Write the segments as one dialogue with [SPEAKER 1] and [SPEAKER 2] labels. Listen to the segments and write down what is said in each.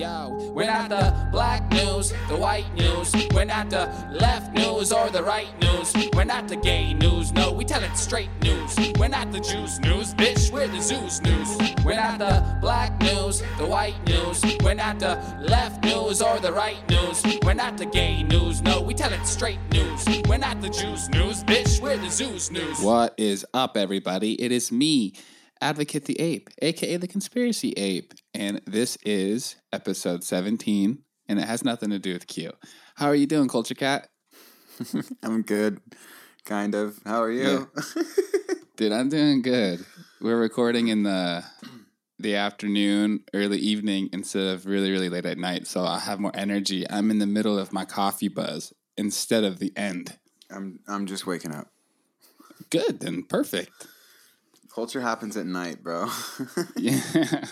[SPEAKER 1] Yo, we're not the black news, the white news. We're not the left news or the right news. We're not the gay news, no, we tell it straight news. We're not the Jews news, bitch, we're the Zeus news. We're not the black news, the white news. We're not the left news or the right news. We're not the gay news, no, we tell it straight news. We're not the Jews news, bitch, we're the Zeus news.
[SPEAKER 2] What is up, everybody? It is me, Advocate the Ape, aka the Conspiracy Ape, and this is episode 17, and it has nothing to do with Q. How are you doing, Culture Cat?
[SPEAKER 3] I'm good, kind of. How are you?
[SPEAKER 2] Dude, I'm doing good. We're recording in the the afternoon, early evening instead of really, really late at night, so I have more energy. I'm in the middle of my coffee buzz instead of the end.
[SPEAKER 3] I'm I'm just waking up.
[SPEAKER 2] Good, then perfect.
[SPEAKER 3] Culture happens at night, bro.
[SPEAKER 2] Yeah.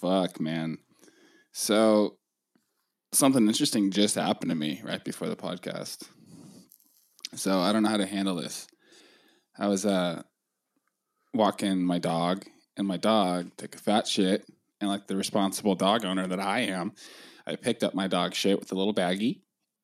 [SPEAKER 2] Fuck, man. So something interesting just happened to me right before the podcast. So I don't know how to handle this. I was uh walking my dog and my dog took a fat shit and like the responsible dog owner that I am, I picked up my dog shit with a little baggie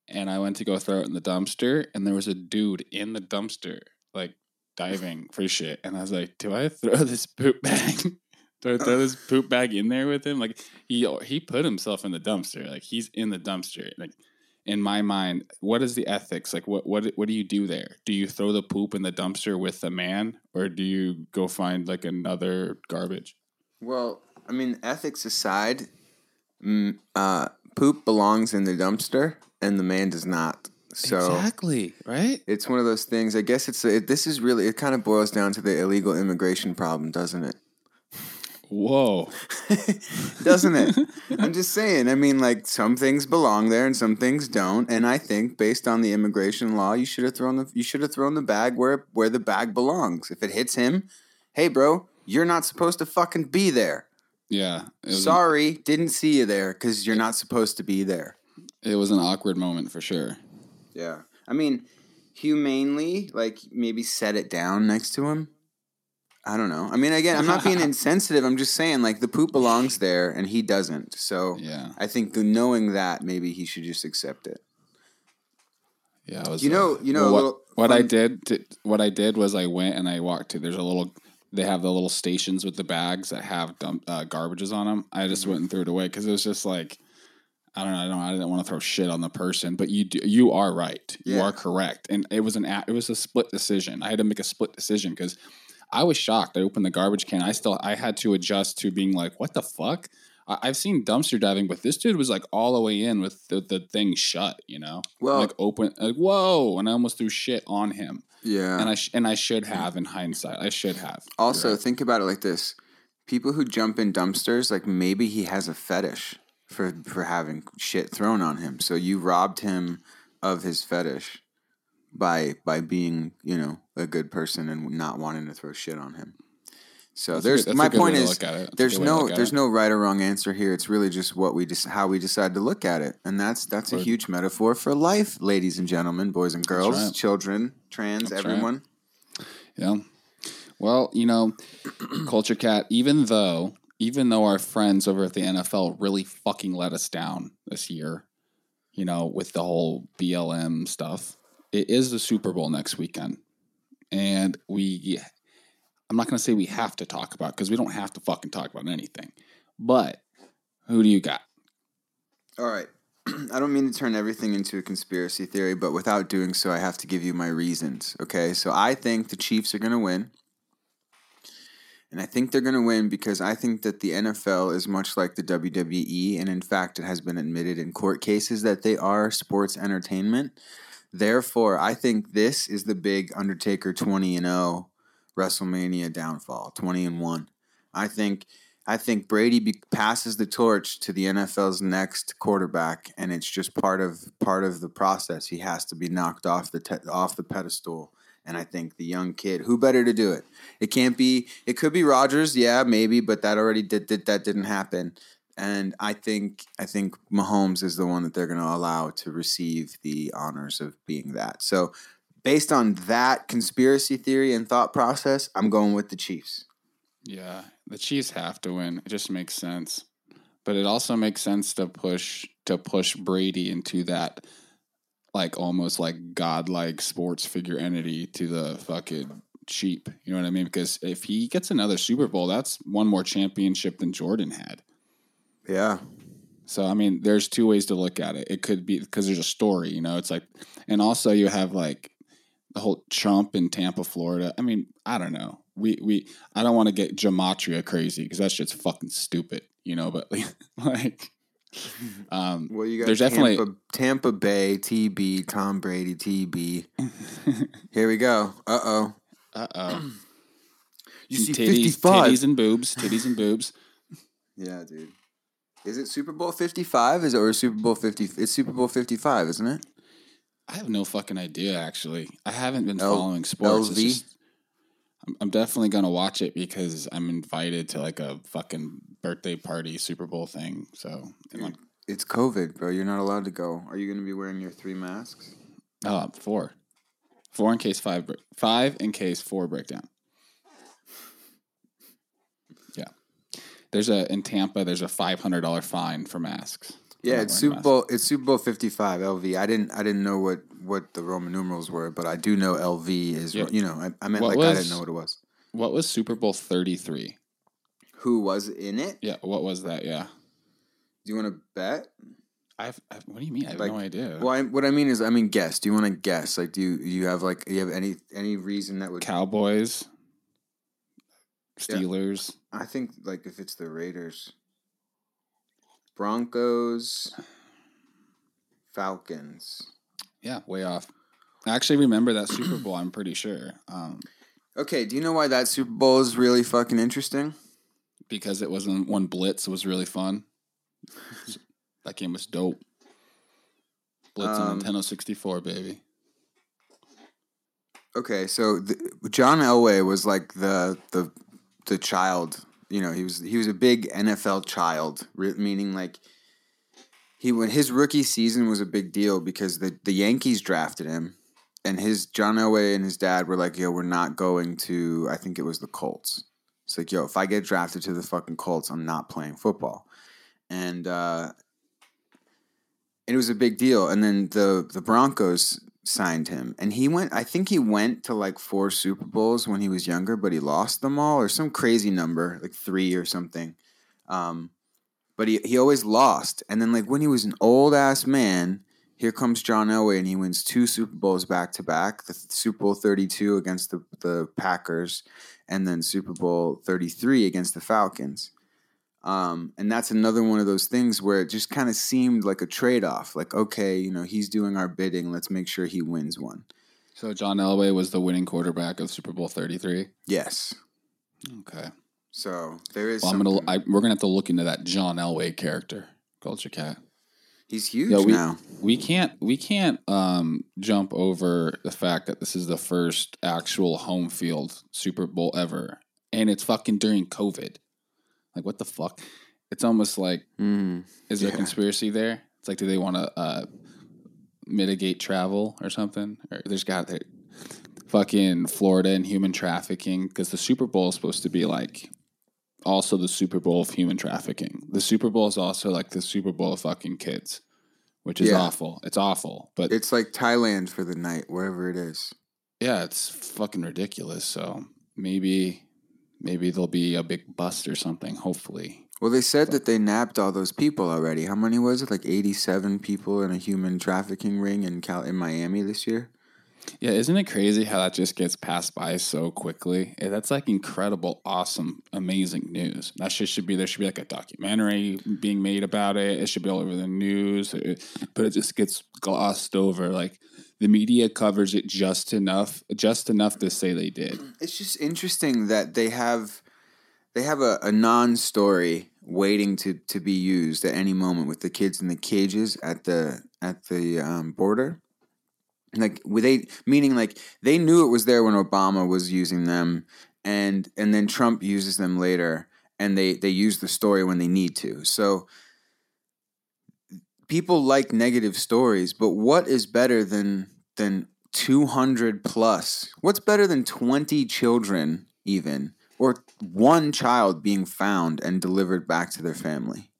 [SPEAKER 2] and I went to go throw it in the dumpster and there was a dude in the dumpster like diving for shit and I was like, "Do I throw this poop bag do I throw this poop bag in there with him? Like he he put himself in the dumpster. Like he's in the dumpster. Like in my mind, what is the ethics? Like what what what do you do there? Do you throw the poop in the dumpster with the man, or do you go find like another garbage?
[SPEAKER 3] well, I mean, ethics aside, mm, uh, poop belongs in the dumpster, and the man does not. So
[SPEAKER 2] exactly right.
[SPEAKER 3] it's one of those things. I guess it's it, this is really it. Kind of boils down to the illegal immigration problem, doesn't it?
[SPEAKER 2] Whoa.
[SPEAKER 3] doesn't it? I'm just saying. I mean, like some things belong there and some things don't. And I think, based on the immigration law, you should have thrown the you should have thrown the bag where where the bag belongs. If it hits him, hey, bro, you're not supposed to fucking be there.
[SPEAKER 2] Yeah. It was,
[SPEAKER 3] Sorry, didn't see you there because you're not supposed to be there.
[SPEAKER 2] it was an awkward moment for sure.
[SPEAKER 3] Yeah, I mean, humanely, like maybe set it down next to him. I don't know. I mean, again, I'm not being insensitive. I'm just saying, like, the poop belongs there and he doesn't. So
[SPEAKER 2] Yeah.
[SPEAKER 3] I think the knowing that, maybe he should just accept it.
[SPEAKER 2] Yeah. Was,
[SPEAKER 3] You know- you know,
[SPEAKER 2] well,
[SPEAKER 3] a
[SPEAKER 2] what,
[SPEAKER 3] little
[SPEAKER 2] what I did, to, what I did was I went and I walked to. There's a little. They have the little stations with the bags that have dump, uh, garbages on them. I
[SPEAKER 3] Mm-hmm.
[SPEAKER 2] just went and threw it away because it was just like, I don't know. I don't. I didn't want to throw shit on the person, but you do, you are right. You
[SPEAKER 3] Yeah.
[SPEAKER 2] are correct, and it was an it was a split decision. I had to make a split decision because I was shocked. I opened the garbage can. I still I had to adjust to being like, what the fuck. I- I've seen dumpster diving, but this dude was like all the way in with the, the thing shut. You know,
[SPEAKER 3] Well-
[SPEAKER 2] like open, like whoa, and I almost threw shit on him,
[SPEAKER 3] Yeah.
[SPEAKER 2] and I sh- and I should have in hindsight. I should have.
[SPEAKER 3] also,
[SPEAKER 2] right.
[SPEAKER 3] think about it like this: people who jump in dumpsters, like maybe he has a fetish for for having shit thrown on him. So you robbed him of his fetish by by being, you know, a good person and not wanting to throw shit on him. So
[SPEAKER 2] That's
[SPEAKER 3] there's
[SPEAKER 2] good-
[SPEAKER 3] my point is
[SPEAKER 2] look at it. That's a
[SPEAKER 3] there's
[SPEAKER 2] good way to
[SPEAKER 3] no there's
[SPEAKER 2] it.
[SPEAKER 3] no right or wrong answer here. It's really just what we just how we decide to look at it, and that's that's a huge metaphor for life, ladies and gentlemen, boys and girls,
[SPEAKER 2] right.
[SPEAKER 3] children, trans,
[SPEAKER 2] That's right.
[SPEAKER 3] everyone.
[SPEAKER 2] Yeah. Well, you know, Culture Cat, even though even though our friends over at the NFL really fucking let us down this year, you know, with the whole BLM stuff, it is the Super Bowl next weekend. And we I'm not going to say we have to talk about because we don't have to fucking talk about anything. But who do you got?
[SPEAKER 3] All right. I don't mean to turn everything into a conspiracy theory, but without doing so, I have to give you my reasons. Okay. So I think the Chiefs are going to win. And I think they're going to win because I think that the NFL is much like the WWE. And in fact, it has been admitted in court cases that they are sports entertainment. Therefore, I think this is the big Undertaker 20 and 0 WrestleMania downfall, 20 and 1. I think I think Brady be- passes the torch to the NFL's next quarterback, and it's just part of part of the process. He has to be knocked off the te- off the pedestal, and I think the young kid, who better to do it? It can't be. It could be Rodgers, yeah, maybe, but that already did, did that didn't happen. And I think I think Mahomes is the one that they're going to allow to receive the honors of being that. So, based on that conspiracy theory and thought process, I'm going with the Chiefs.
[SPEAKER 2] Yeah, the Chiefs have to win. It just makes sense. But it also makes sense to push to push Brady into that like almost like godlike sports figure entity to the fucking cheap. You know what I mean? Because if he gets another Super Bowl, that's one more championship than Jordan had.
[SPEAKER 3] Yeah.
[SPEAKER 2] So I mean, there's two ways to look at it. It could be because there's a story, you know. It's like, and also you have like the whole Trump in Tampa, Florida. I mean, I don't know. We we I don't want to get gematria crazy because that shit's fucking stupid, you know. But like, um,
[SPEAKER 3] Well, you got
[SPEAKER 2] There's
[SPEAKER 3] Tampa,
[SPEAKER 2] definitely-
[SPEAKER 3] Tampa Bay TB Tom Brady TB. Here we go. Uh oh.
[SPEAKER 2] uh oh,
[SPEAKER 3] You see
[SPEAKER 2] titties,
[SPEAKER 3] fifty five.
[SPEAKER 2] titties and boobs, titties and boobs.
[SPEAKER 3] Yeah, dude. Is it Super Bowl fifty five? Is it or Super Bowl fifty? It's Super Bowl fifty five, isn't it?
[SPEAKER 2] I have no fucking idea. Actually, I haven't been
[SPEAKER 3] L-
[SPEAKER 2] following sports. Just- I'm, I'm definitely gonna watch it because I'm invited to like a fucking birthday party Super Bowl thing. So like,
[SPEAKER 3] It's COVID, bro. You're not allowed to go. Are you going to be wearing your three masks?
[SPEAKER 2] oh, four, four in case five, five in case four breakdown. Yeah, there's a in Tampa. There's a five hundred dollar fine for masks.
[SPEAKER 3] Yeah, it's Super
[SPEAKER 2] masks.
[SPEAKER 3] Bowl. It's Super Bowl fifty five LV. I didn't. I didn't know what what the Roman numerals were, but I do know LV is.
[SPEAKER 2] Yeah.
[SPEAKER 3] You know, I, I meant
[SPEAKER 2] What
[SPEAKER 3] like I didn't know what it was.
[SPEAKER 2] What was Super Bowl thirty three?
[SPEAKER 3] Who was in it?
[SPEAKER 2] Yeah, what was that? Yeah,
[SPEAKER 3] Do you want to bet?
[SPEAKER 2] I've, i what do you mean? I have
[SPEAKER 3] Like,
[SPEAKER 2] no idea.
[SPEAKER 3] Well, I, what I mean is, I mean, guess. Do you want to guess? Like, do you you have like you have any any reason that would?
[SPEAKER 2] Cowboys,
[SPEAKER 3] Yeah.
[SPEAKER 2] Steelers.
[SPEAKER 3] I think like if it's the Raiders, Broncos, Falcons.
[SPEAKER 2] Yeah, way off. I actually remember that Super Bowl. I'm pretty sure um,
[SPEAKER 3] Okay, do you know why that Super Bowl is really fucking interesting?
[SPEAKER 2] Because it wasn't one blitz. It was really fun. that game was dope. Blitz on
[SPEAKER 3] Um,
[SPEAKER 2] Nintendo 64, baby.
[SPEAKER 3] Okay, so the, John Elway was like the the the child. You know, he was he was a big NFL child, re- meaning like he when his rookie season was a big deal because the the Yankees drafted him, and his John Elway and his dad were like, "Yo, we're not going to." I think it was the Colts. It's like, "Yo, if I get drafted to the fucking Colts, I'm not playing football," and uh, it was a big deal. And then the the Broncos signed him, and he went. I think he went to like four Super Bowls when he was younger, but he lost them all, or some crazy number, like three or something. Um, but he he always lost. And then like when he was an old ass man, here comes John Elway, and he wins two Super Bowls back to back. The Super Bowl thirty two against the the Packers, and then Super Bowl thirty three against the Falcons. Um, and that's another one of those things where it just kind of seemed like a trade off. Like, okay, you know, he's doing our bidding. Let's make sure he wins one.
[SPEAKER 2] So John Elway was the winning quarterback of Super Bowl 33.
[SPEAKER 3] Yes.
[SPEAKER 2] Okay.
[SPEAKER 3] So there is.
[SPEAKER 2] Well, I'm gonna. I, we're gonna have to look into that John Elway character, Culture Cat.
[SPEAKER 3] He's huge
[SPEAKER 2] Yeah, we,
[SPEAKER 3] now.
[SPEAKER 2] we can't we can't um, jump over the fact that this is the first actual home field Super Bowl ever, and it's fucking during COVID. Like, what the fuck? It's almost like
[SPEAKER 3] Mm.
[SPEAKER 2] is there
[SPEAKER 3] Yeah.
[SPEAKER 2] a conspiracy there? It's like, do they want to uh, mitigate travel or something? Or there's got to fucking Florida and human trafficking because the Super Bowl is supposed to be like also the Super Bowl of human trafficking. The Super Bowl is also like the Super Bowl of fucking kids, which is
[SPEAKER 3] Yeah.
[SPEAKER 2] awful. It's awful, but
[SPEAKER 3] It's like Thailand for the night, wherever it is.
[SPEAKER 2] yeah, it's fucking ridiculous. So maybe maybe there'll be a big bust or something. Hopefully,
[SPEAKER 3] Well, they said that they nabbed all those people already. How many was it? Like eighty-seven people in a human trafficking ring in Cal in Miami this year.
[SPEAKER 2] Yeah, isn't it crazy how that just gets passed by so quickly? Eh, That's like incredible, awesome, amazing news. That shit should be there. Should be like a documentary being made about it. It should be all over the news, but it just gets glossed over. Like the media covers it just enough, just enough to say they did.
[SPEAKER 3] It's just interesting that they have they have a, a non-story waiting to, to be used at any moment with the kids in the cages at the at the um, border. Like they meaning like they knew it was there when Obama was using them, and and then Trump uses them later, and they they use the story when they need to. So people like negative stories, but what is better than than 200 plus? What's better than 20 children even or one child being found and delivered back to their family?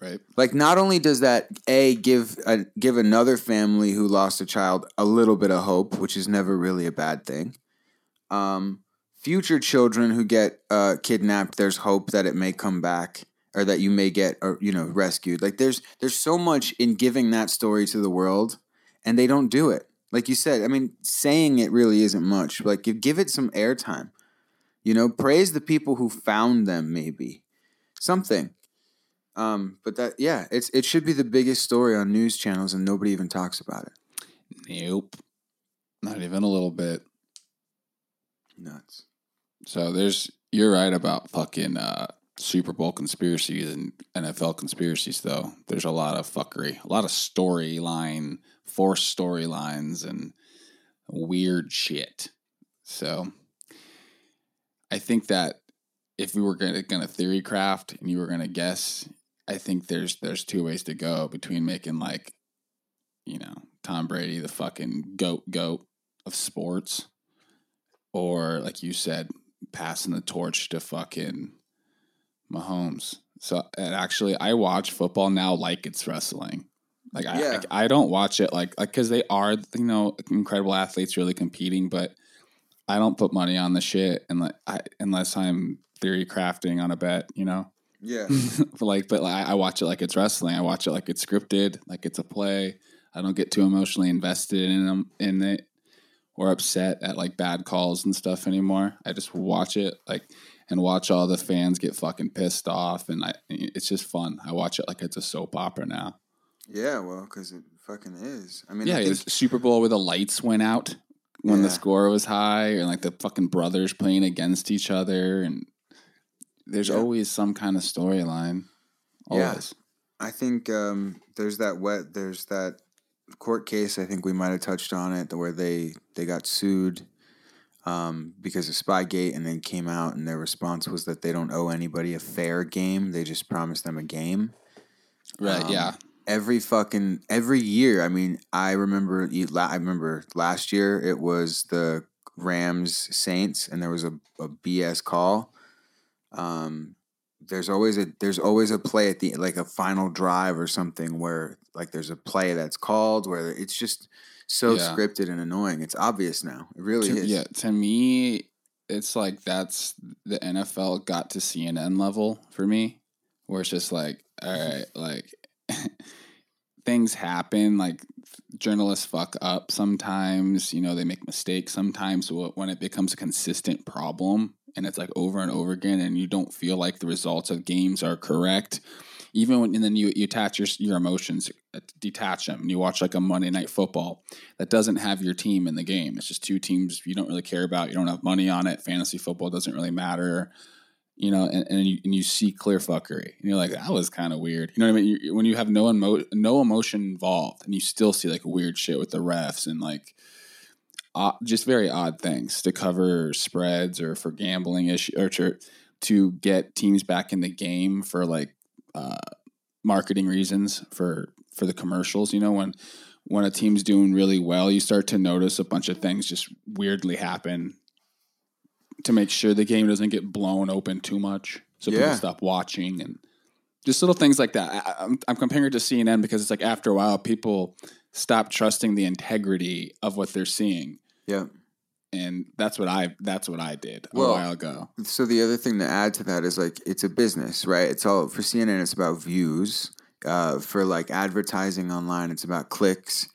[SPEAKER 2] Right.
[SPEAKER 3] Like, not only does that a give a, give another family who lost a child a little bit of hope, which is never really a bad thing. Um, future children who get uh, kidnapped, there's hope that it may come back or that you may get or you know rescued. Like, there's there's so much in giving that story to the world, and they don't do it. Like you said, I mean, saying it really isn't much. Like, give, give it some airtime. You know, praise the people who found them, maybe something. Um, but that yeah, it's it should be the biggest story on news channels, and nobody even talks about it.
[SPEAKER 2] Nope. Not even a little bit.
[SPEAKER 3] Nuts.
[SPEAKER 2] So there's you're right about fucking uh, Super Bowl conspiracies and NFL conspiracies though. There's a lot of fuckery, a lot of storyline, forced storylines and weird shit. So I think that if we were gonna gonna theory craft and you were gonna guess, I think there's there's two ways to go between making like, you know, Tom Brady the fucking goat goat of sports, or like you said, passing the torch to fucking Mahomes. So and actually, I watch football now like it's wrestling. Like
[SPEAKER 3] Yeah.
[SPEAKER 2] I, I don't watch it like like because they are you know incredible athletes really competing, but I don't put money on the shit and like I, unless I'm theory crafting on a bet, you know.
[SPEAKER 3] Yeah.
[SPEAKER 2] But like, but like, I watch it like it's wrestling. I watch it like it's scripted, like it's a play. I don't get too emotionally invested in them in it or upset at like bad calls and stuff anymore. I just watch it like and watch all the fans get fucking pissed off, and I it's just fun. I watch it like it's a soap opera now.
[SPEAKER 3] yeah. Well, because it fucking is. I mean,
[SPEAKER 2] yeah,
[SPEAKER 3] I
[SPEAKER 2] it was Super Bowl where the lights went out when the score was high, and like the fucking brothers playing against each other, and there's
[SPEAKER 3] Yeah.
[SPEAKER 2] always some kind of storyline.
[SPEAKER 3] Yeah.
[SPEAKER 2] Always.
[SPEAKER 3] I think um, there's that wet. There's that court case. I think we might have touched on it, where they they got sued um, because of Spygate, and then came out, and their response was that they don't owe anybody a fair game. They just promised them a game.
[SPEAKER 2] Right.
[SPEAKER 3] Um,
[SPEAKER 2] yeah.
[SPEAKER 3] every fucking every year. I mean, I remember I remember last year it was the Rams Saints, and there was a, a BS call. Um, there's always a there's always a play at the like a final drive or something where like there's a play that's called where it's just so
[SPEAKER 2] Yeah.
[SPEAKER 3] scripted and annoying. It's obvious now. It really
[SPEAKER 2] to,
[SPEAKER 3] is.
[SPEAKER 2] yeah. To me, it's like that's the NFL got to CNN level for me, where it's just like, all right, like things happen. Like journalists fuck up sometimes. You know, they make mistakes sometimes. When it becomes a consistent problem and it's like over and over again, and you don't feel like the results of games are correct. Even when and then you, you attach your your emotions, uh, detach them, and you watch like a Monday night football that doesn't have your team in the game. It's just two teams you don't really care about. You don't have money on it. Fantasy football doesn't really matter. You know, and, and, you, and you see clear fuckery. And you're like, that was kind of weird. You know what I mean? You, when you have no emo- no emotion involved, and you still see like weird shit with the refs and like uh, just very odd things to cover spreads or for gambling issue or to, to get teams back in the game for like uh, marketing reasons for for the commercials. You know, when when a team's doing really well, you start to notice a bunch of things just weirdly happen to make sure the game doesn't get blown open too much, so
[SPEAKER 3] Yeah.
[SPEAKER 2] people stop watching and just little things like that. I, I'm, I'm comparing it to CNN because it's like after a while, people stop trusting the integrity of what they're seeing,
[SPEAKER 3] yeah.
[SPEAKER 2] and that's what I that's what I did a
[SPEAKER 3] Well,
[SPEAKER 2] while ago.
[SPEAKER 3] So the other thing to add to that is like it's a business, right? It's all for CNN. It's about views. Uh, for like advertising online, it's about clicks,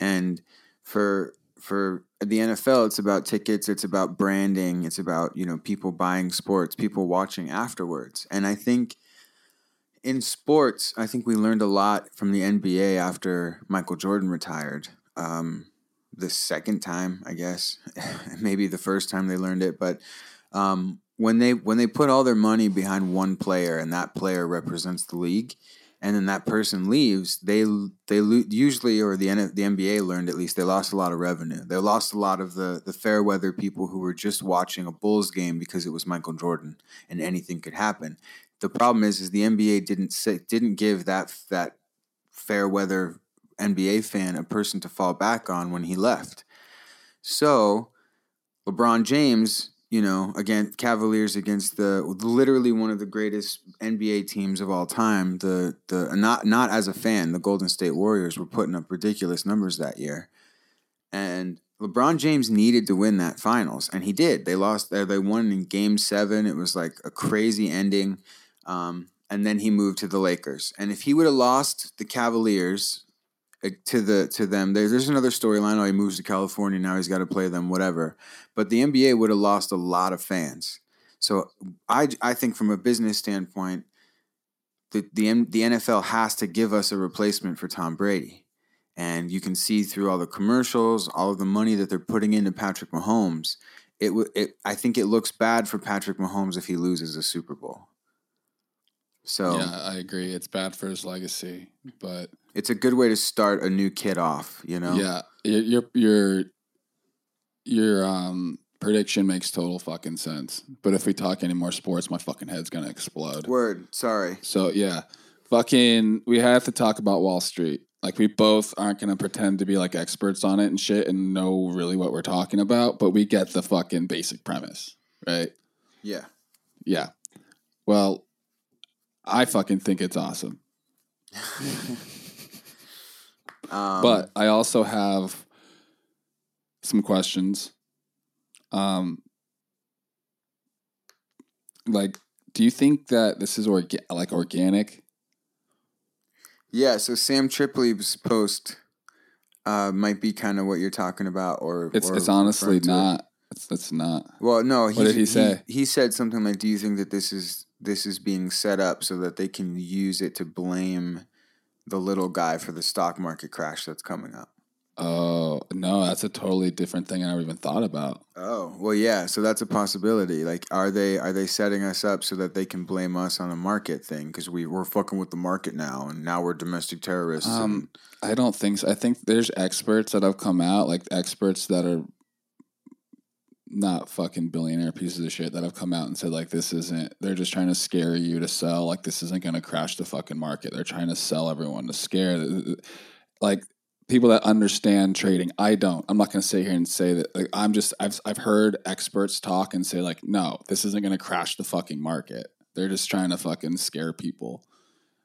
[SPEAKER 3] and for for the NFL, it's about tickets. It's about branding. It's about you know people buying sports, people watching afterwards. And I think in sports, I think we learned a lot from the NBA after Michael Jordan retired. Um, the second time, I guess, maybe the first time they learned it, but um, when they when they put all their money behind one player and that player represents the league, and then that person leaves, they they lo- usually or the N- the NBA learned at least they lost a lot of revenue. They lost a lot of the the fair weather people who were just watching a Bulls game because it was Michael Jordan and anything could happen. The problem is is the NBA didn't say, didn't give that that fair weather NBA fan a person to fall back on when he left. So LeBron James, you know, again, Cavaliers against the literally one of the greatest NBA teams of all time. The the not not as a fan, the Golden State Warriors were putting up ridiculous numbers that year, and LeBron James needed to win that finals, and he did. They lost. They won in Game Seven. It was like a crazy ending, um, and then he moved to the Lakers. And if he would have lost the Cavaliers Eh, to the to them. There, there's another storyline. Oh, he moves to California now. He's got to play them, whatever. But the NBA would have lost a lot of fans. So I I think from a business standpoint, the the the NFL has to give us a replacement for Tom Brady, and you can see through all the commercials, all of the money that they're putting into Patrick Mahomes. It, it I think it looks bad for Patrick Mahomes if he loses a Super Bowl. So
[SPEAKER 2] yeah, I agree. It's bad for his legacy, but
[SPEAKER 3] it's a good way to start a new kid off. You know.
[SPEAKER 2] Yeah, your your your um prediction makes total fucking sense. But if we talk any more sports, my fucking head's gonna explode.
[SPEAKER 3] Word. Sorry.
[SPEAKER 2] So yeah, fucking. We have to talk about Wall Street. Like we both aren't gonna pretend to be like experts on it and shit and know really what we're talking about, but we get the fucking basic premise, right?
[SPEAKER 3] Yeah.
[SPEAKER 2] Yeah. Well, I fucking think it's awesome.
[SPEAKER 3] Um,
[SPEAKER 2] but I also have some questions. Um, like, do you think that this is orga- like organic?
[SPEAKER 3] yeah, so Sam Tripoli's post uh, might be kind of what you're talking about, or
[SPEAKER 2] It's
[SPEAKER 3] or
[SPEAKER 2] it's honestly
[SPEAKER 3] it.
[SPEAKER 2] not. It's it's not.
[SPEAKER 3] Well, no.
[SPEAKER 2] What did he say?
[SPEAKER 3] He, said something like, "Do you think that this is this is being set up so that they can use it to blame the little guy for the stock market crash that's coming up?"
[SPEAKER 2] Oh no, that's a totally different thing I never even thought about.
[SPEAKER 3] Oh well, yeah. So that's a possibility. Like, are they are they setting us up so that they can blame us on the market thing because we we're fucking with the market now, and now we're domestic terrorists?
[SPEAKER 2] Um, I don't think so. I think there's experts that have come out, like experts that are not fucking billionaire pieces of shit that have come out and said like this isn't. They're just trying to scare you to sell. Like this isn't going to crash the fucking market. They're trying to sell everyone to scare. Like people that understand trading. I don't. I'm not going to sit here and say that. Like I'm just. I've I've heard experts talk and say like, no, this isn't going to crash the fucking market. They're just trying to fucking scare people.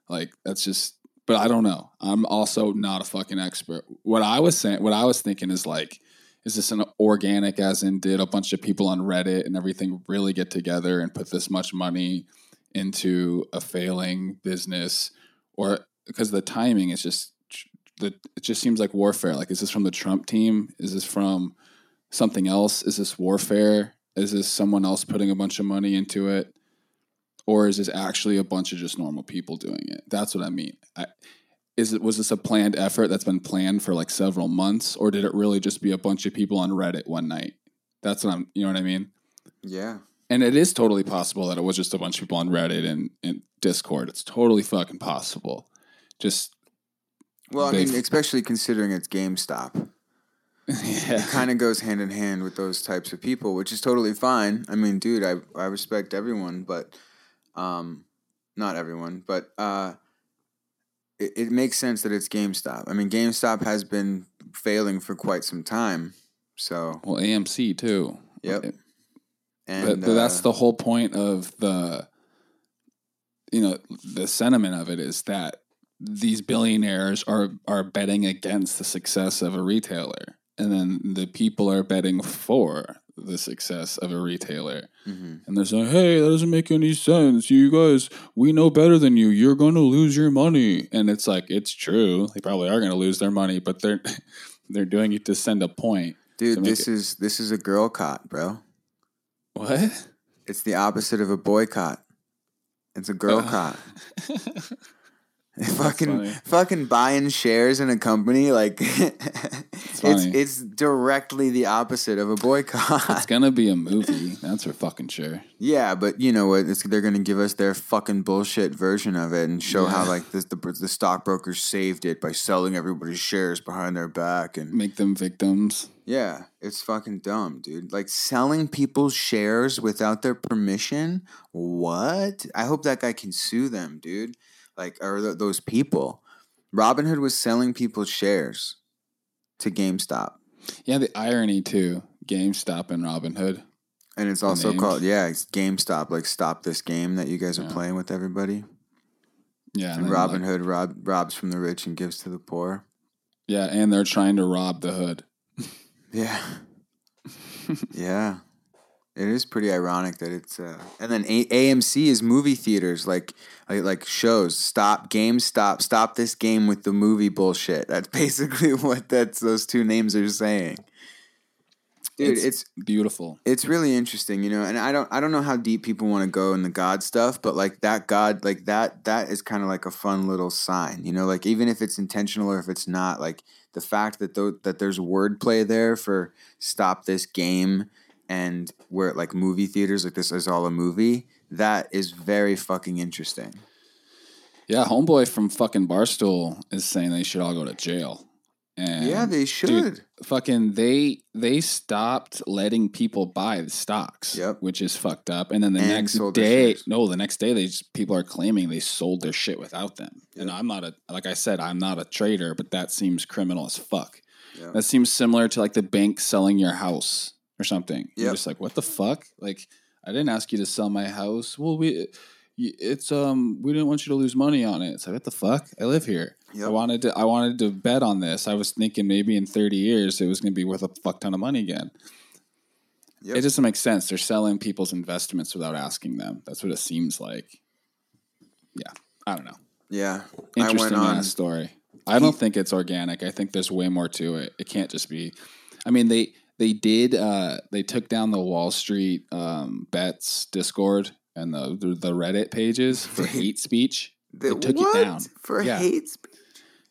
[SPEAKER 2] Like that's just. But I don't know. I'm also not a fucking expert. What I was saying, what I was thinking is like, is this an organic, as in did a bunch of people on Reddit and everything really get together and put this much money into a failing business, or because the timing is just the it just seems like warfare. Like, is this from the Trump team? Is this from something else? Is this warfare? Is this someone else putting a bunch of money into it? Or is this actually a bunch of just normal people doing it? That's what I mean. I, is it was this a planned effort that's been planned for like several months, or did it really just be a bunch of people on Reddit one night? That's what I'm. You know what I mean?
[SPEAKER 3] yeah.
[SPEAKER 2] And it is totally possible that it was just a bunch of people on Reddit and, and Discord. It's totally fucking possible. Just
[SPEAKER 3] Well, I mean, especially considering it's GameStop.
[SPEAKER 2] yeah, It
[SPEAKER 3] kind of goes hand in hand with those types of people, which is totally fine. I mean, dude, I I respect everyone, but um, not everyone, but uh, it, it makes sense that it's GameStop. I mean, GameStop has been failing for quite some time, so
[SPEAKER 2] well, AMC too.
[SPEAKER 3] Yep. and
[SPEAKER 2] but, but that's
[SPEAKER 3] uh,
[SPEAKER 2] the whole point of the you know the sentiment of it is that these billionaires are are betting against the success of a retailer and then the people are betting for the success of a retailer
[SPEAKER 3] mhm.
[SPEAKER 2] and they're saying hey that doesn't make any sense you guys we know better than you you're going to lose your money and it's like it's true they probably are going to lose their money but they're they're doing it to send a point
[SPEAKER 3] dude. This is this is a girl girlcott, bro.
[SPEAKER 2] what
[SPEAKER 3] It's the opposite of a boycott. It's a girl
[SPEAKER 2] Uh,
[SPEAKER 3] cot. fucking
[SPEAKER 2] funny.
[SPEAKER 3] fucking buying shares in a company like it's it's directly the opposite of a boycott.
[SPEAKER 2] It's gonna be a movie. That's for fucking sure.
[SPEAKER 3] yeah, but you know what? It's, they're gonna give us their fucking bullshit version of it and show how like the, the the stockbrokers saved it by selling everybody's shares behind their back and
[SPEAKER 2] Make them victims.
[SPEAKER 3] yeah, it's fucking dumb, dude. Like selling people's shares without their permission. What? I hope that guy can sue them, dude. Like, or th- those people. Robinhood was selling people's shares to GameStop.
[SPEAKER 2] Yeah, the irony too. GameStop and Robinhood.
[SPEAKER 3] And it's also
[SPEAKER 2] names.
[SPEAKER 3] called yeah, it's GameStop. Like stop this game that you guys are
[SPEAKER 2] Yeah.
[SPEAKER 3] playing with everybody.
[SPEAKER 2] Yeah,
[SPEAKER 3] And Robin
[SPEAKER 2] like-
[SPEAKER 3] Hood rob, robs from the rich and gives to the poor.
[SPEAKER 2] Yeah, and they're trying to rob the hood.
[SPEAKER 3] Yeah. yeah. It is pretty ironic that it's uh and then A- AMC is movie theaters like like like shows stop game stop stop this game with the movie bullshit. That's basically what that's those two names are saying. Dude,
[SPEAKER 2] It's-
[SPEAKER 3] it's
[SPEAKER 2] Beautiful.
[SPEAKER 3] it's really interesting, you know, and I don't I don't know how deep people want to go in the God stuff, but like that God like that that is kind of like a fun little sign, you know, like even if it's intentional or if it's not, like the fact that th- that there's wordplay there for stop this game and where like movie theaters like this is all a movie, that is very fucking interesting.
[SPEAKER 2] Yeah, homeboy from fucking Barstool is saying they should all go to jail. And
[SPEAKER 3] yeah, they should.
[SPEAKER 2] dude, fucking they they stopped letting people buy the stocks.
[SPEAKER 3] Yep.
[SPEAKER 2] Which is fucked up. And then the
[SPEAKER 3] And
[SPEAKER 2] next day, no, the next day they just people are claiming they sold their shit without them. And I'm not a like I said, I'm not a trader, but that seems criminal as fuck.
[SPEAKER 3] Yep.
[SPEAKER 2] That seems similar to like the bank selling your house or something. You're
[SPEAKER 3] Yep.
[SPEAKER 2] just like, what the fuck? Like, I didn't ask you to sell my house. Well, we, it's um, we didn't want you to lose money on it. It's like, what the fuck? I live here. I wanted to, I wanted to bet on this. I was thinking maybe in 30 years it was going to be worth a fuck ton of money again.
[SPEAKER 3] Yep.
[SPEAKER 2] It doesn't make sense. They're selling people's investments without asking them. That's what it seems like. Yeah, I don't know.
[SPEAKER 3] yeah. I
[SPEAKER 2] Interesting
[SPEAKER 3] went on
[SPEAKER 2] story. I don't think it's organic. I think there's way more to it. It can't just be. I mean, they they did. Uh, they took down the Wall Street um, bets Discord and the the, Reddit pages for hate speech.
[SPEAKER 3] the,
[SPEAKER 2] they took it down.
[SPEAKER 3] for
[SPEAKER 2] Yeah.
[SPEAKER 3] hate speech.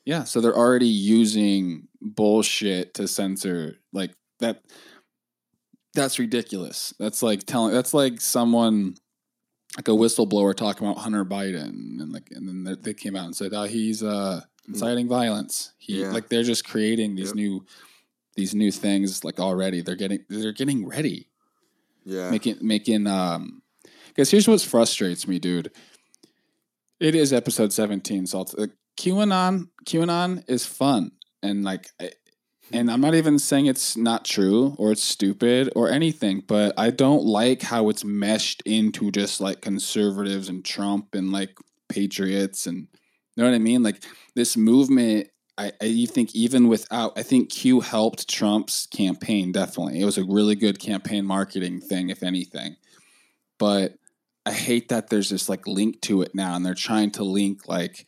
[SPEAKER 2] Yeah, so they're already using bullshit to censor like that. That's ridiculous. That's like telling. That's like someone, like a whistleblower, talking about Hunter Biden, and like, and then they- they came out and said, "Oh, he's uh, inciting violence." He
[SPEAKER 3] Yeah.
[SPEAKER 2] like they're just creating these
[SPEAKER 3] Yep.
[SPEAKER 2] new, these new things like already. They're getting they're getting ready
[SPEAKER 3] Yeah.
[SPEAKER 2] making making um because here's what frustrates me dude it is episode 17 so uh, qanon qanon is fun and like I- and i'm not even saying it's not true or it's stupid or anything but i don't like how it's meshed into just like conservatives and trump and like patriots and you know what i mean like this movement I, I think even without, I think Q helped Trump's campaign. Definitely, it was a really good campaign marketing thing, if anything. But I hate that there's this like link to it now, and they're trying to link like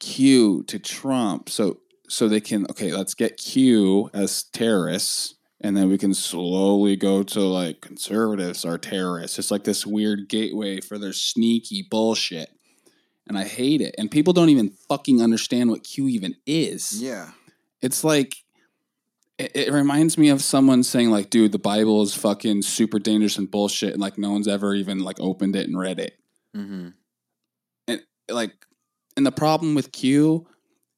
[SPEAKER 2] Q to Trump, so so they can okay, let's get Q as terrorists, and then we can slowly go to like conservatives are terrorists. It's like this weird gateway for their sneaky bullshit and I hate it. And people don't even fucking understand what Q even is.
[SPEAKER 3] Yeah.
[SPEAKER 2] It's like it, it reminds me of someone saying like, "Dude, the Bible is fucking super dangerous and bullshit," and like no one's ever even like opened it and read it.
[SPEAKER 3] Mm-hmm.
[SPEAKER 2] And like, and the problem with Q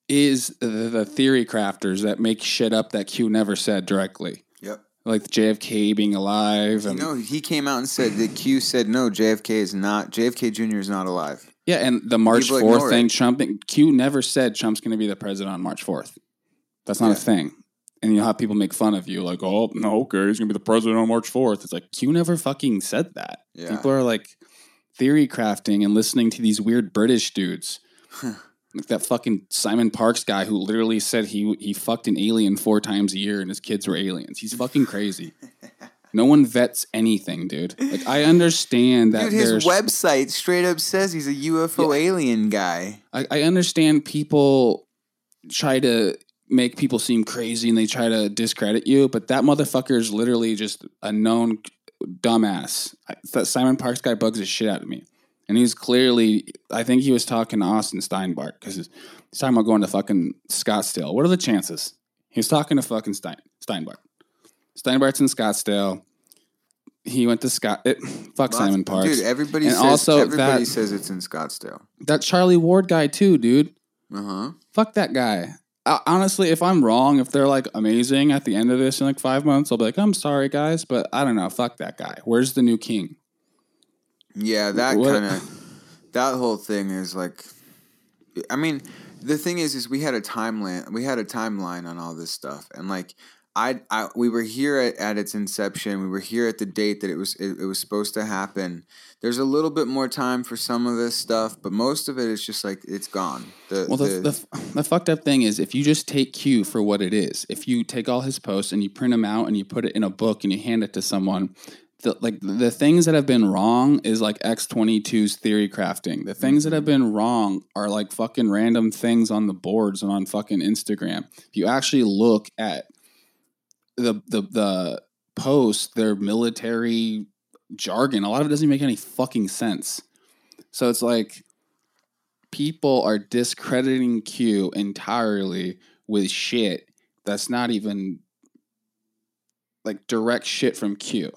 [SPEAKER 2] is the, the theory crafters that make shit up that Q never said directly.
[SPEAKER 3] Yep.
[SPEAKER 2] Like JFK being alive. And,
[SPEAKER 3] know, he came out and said that Q said no, JFK is not JFK Jr. is not alive.
[SPEAKER 2] Yeah, and the March
[SPEAKER 3] People
[SPEAKER 2] Fourth thing,
[SPEAKER 3] it.
[SPEAKER 2] Trump Q never said Trump's going to be the president on March Fourth. That's not
[SPEAKER 3] Yeah.
[SPEAKER 2] a thing. And you'll have people make fun of you, like, "Oh, no, okay, he's going to be the president on March 4th. It's like Q never fucking said that.
[SPEAKER 3] Yeah.
[SPEAKER 2] People are like theory crafting and listening to these weird British dudes. like that fucking Simon Parkes guy who literally said he he fucked an alien four times a year and his kids were aliens. He's fucking crazy. no one vets anything, dude. Like I understand that
[SPEAKER 3] Dude, his website straight up says he's a UFO alien guy.
[SPEAKER 2] I, I understand people try to make people seem crazy and they try to discredit you, but that motherfucker is literally just a known dumbass. I, that Simon Parkes guy bugs the shit out of me. And he's clearly, I think he was talking to Austin Steinbart because he's talking about going to fucking Scottsdale. What are the chances? He was talking to fucking Stein, Steinbart. Steinbart's in Scottsdale. He went to Scott. It, fuck Simon Parkes.
[SPEAKER 3] Dude, everybody
[SPEAKER 2] And
[SPEAKER 3] says
[SPEAKER 2] also
[SPEAKER 3] everybody
[SPEAKER 2] that-
[SPEAKER 3] says it's in Scottsdale.
[SPEAKER 2] that Charlie Ward guy too, dude.
[SPEAKER 3] Uh huh.
[SPEAKER 2] fuck that guy. I, honestly, if I'm wrong, if they're like amazing at the end of this in like five months, I'll be like, I'm sorry, guys, but I don't know. Fuck that guy. Where's the new king?
[SPEAKER 3] Yeah, that kind of that whole thing is like, I mean, the thing is, is we had a timeline, we had a timeline on all this stuff, and like, I, I we were here at, at its inception. We were here at the date that it was it, it was supposed to happen. There's a little bit more time for some of this stuff, but most of it is just like it's gone. The,
[SPEAKER 2] Well, the, the, the fucked up thing is if you just take Q for what it is, if you take all his posts and you print them out and you put it in a book and you hand it to someone, the, like the things that have been wrong is like X22's theory crafting. The things that have mm-hmm. been wrong are like fucking random things on the boards and on fucking Instagram. If you actually look at the the the posts, their military jargon, a lot of it doesn't make any fucking sense. So it's like people are discrediting Q entirely with shit that's not even like direct shit from Q.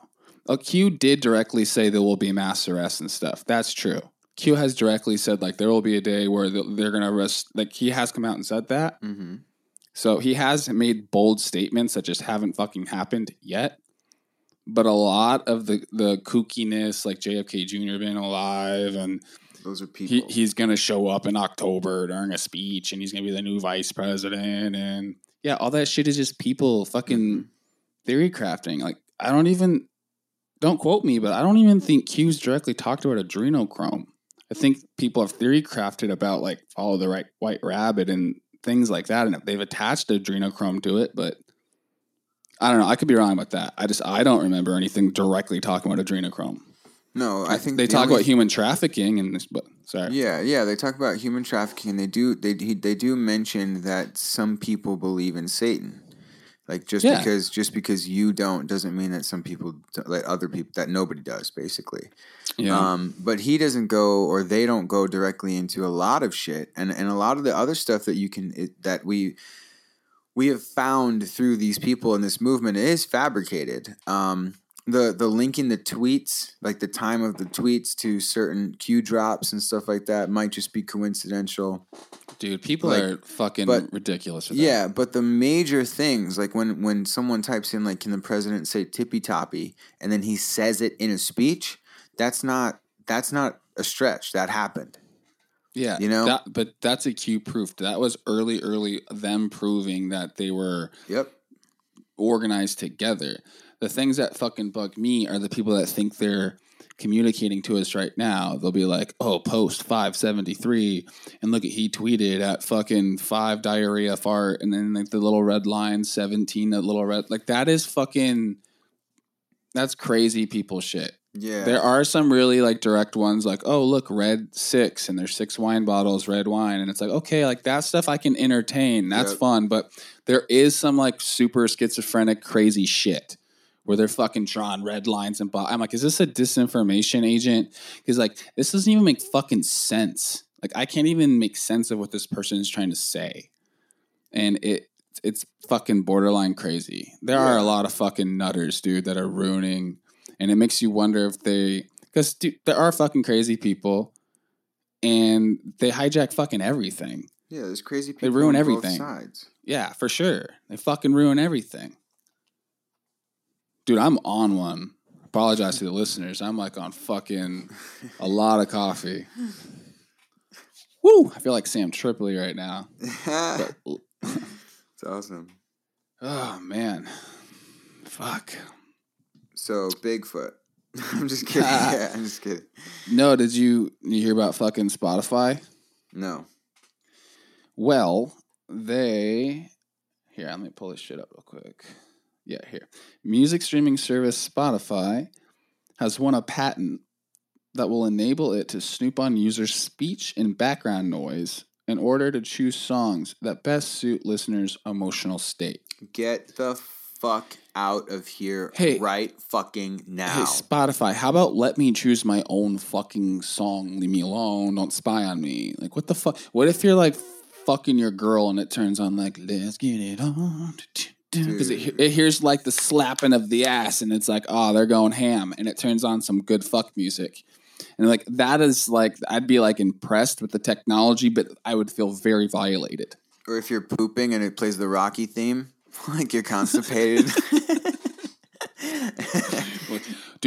[SPEAKER 2] Uh, Q did directly say there will be mass arrests and stuff. That's true. Q has directly said like there will be a day where they're going to arrest. Like he has come out and said that.
[SPEAKER 3] hmm
[SPEAKER 2] So he has made bold statements that just haven't fucking happened yet. But a lot of the the kookiness, like JFK Jr. being alive, and
[SPEAKER 3] those are
[SPEAKER 2] he,
[SPEAKER 3] people.
[SPEAKER 2] he's gonna show up in October during a speech, and he's gonna be the new vice president, and yeah, all that shit is just people fucking
[SPEAKER 3] Mhm.
[SPEAKER 2] theory crafting. Like I don't even don't quote me, but I don't even think Q's directly talked about adrenochrome. I think people have theory crafted about like follow the right white rabbit and things like that, and they've attached adrenochrome to it, but I don't know. I could be wrong about that. I just I don't remember anything directly talking about adrenochrome.
[SPEAKER 3] no, I think
[SPEAKER 2] they
[SPEAKER 3] the
[SPEAKER 2] talk
[SPEAKER 3] only-
[SPEAKER 2] about human trafficking and this, but sorry.
[SPEAKER 3] Yeah, yeah, they talk about human trafficking. and They do they they do mention that some people believe in Satan. Like just
[SPEAKER 2] Yeah.
[SPEAKER 3] because just because you don't doesn't mean that some people don't- that other people that nobody does basically.
[SPEAKER 2] Yeah.
[SPEAKER 3] Um, but he doesn't go or they don't go directly into a lot of shit and and a lot of the other stuff that you can it, that we we have found through these people in this movement is fabricated. Um, the the linking the tweets, like the time of the tweets to certain Q drops and stuff like that, might just be coincidental.
[SPEAKER 2] Dude, people
[SPEAKER 3] like-
[SPEAKER 2] are fucking
[SPEAKER 3] but-
[SPEAKER 2] ridiculous.
[SPEAKER 3] Yeah, but the major things, like when when someone types in like, "Can the president say tippy toppy?" and then he says it in a speech, that's not that's not a stretch. That happened.
[SPEAKER 2] yeah.
[SPEAKER 3] you know?
[SPEAKER 2] that, but that's a Q proof. That was early, early them proving that they were
[SPEAKER 3] Yep.
[SPEAKER 2] organized together. The things that fucking bug me are the people that think they're communicating to us right now. They'll be like, "Oh, post five seventy three, and look at he tweeted at fucking five diarrhea fart, and then like the little red line seventeen, that little red like that is fucking." That's crazy people shit.
[SPEAKER 3] Yeah.
[SPEAKER 2] There are some really like direct ones, like oh look, red six, and there's six wine bottles, red wine, and it's like okay, like that stuff I can entertain. That's
[SPEAKER 3] Yep.
[SPEAKER 2] fun, but there is some like super schizophrenic, crazy shit where they're fucking drawing red lines and bo- I'm like, is this a disinformation agent? Because like this doesn't even make fucking sense. Like I can't even make sense of what this person is trying to say, and it it's fucking borderline crazy. There are a lot of fucking nutters, dude, that are ruining, and it makes you wonder if they because there are fucking crazy people, and they hijack fucking everything.
[SPEAKER 3] yeah. There's crazy people.
[SPEAKER 2] They ruin
[SPEAKER 3] on both
[SPEAKER 2] everything.
[SPEAKER 3] sides.
[SPEAKER 2] Yeah, for sure. They fucking ruin everything. Dude, I'm on one. Apologize to the listeners. I'm like on fucking a lot of coffee. Woo! I feel like Sam Tripoli right now.
[SPEAKER 3] It's awesome.
[SPEAKER 2] oh man. Fuck.
[SPEAKER 3] So Bigfoot. I'm just kidding. yeah, I'm just kidding.
[SPEAKER 2] No, did you you hear about fucking Spotify?
[SPEAKER 3] No.
[SPEAKER 2] Well, they here. Let me pull this shit up real quick. Yeah, here. Music streaming service Spotify has won a patent that will enable it to snoop on users' speech and background noise in order to choose songs that best suit listeners' emotional state.
[SPEAKER 3] Get the fuck out of here
[SPEAKER 2] Hey.
[SPEAKER 3] right fucking now.
[SPEAKER 2] Hey, Spotify, how about let me choose my own fucking song? Leave me alone. Don't spy on me. Like, what the fuck? What if you're like fucking your girl and it turns on like, let's get it on? Because it, it hears like the slapping of the ass and it's like, oh, they're going ham. And it turns on some good fuck music. And like, that is like, I'd be like impressed with the technology, but I would feel very violated.
[SPEAKER 3] or if you're pooping and it plays the Rocky theme, like you're constipated.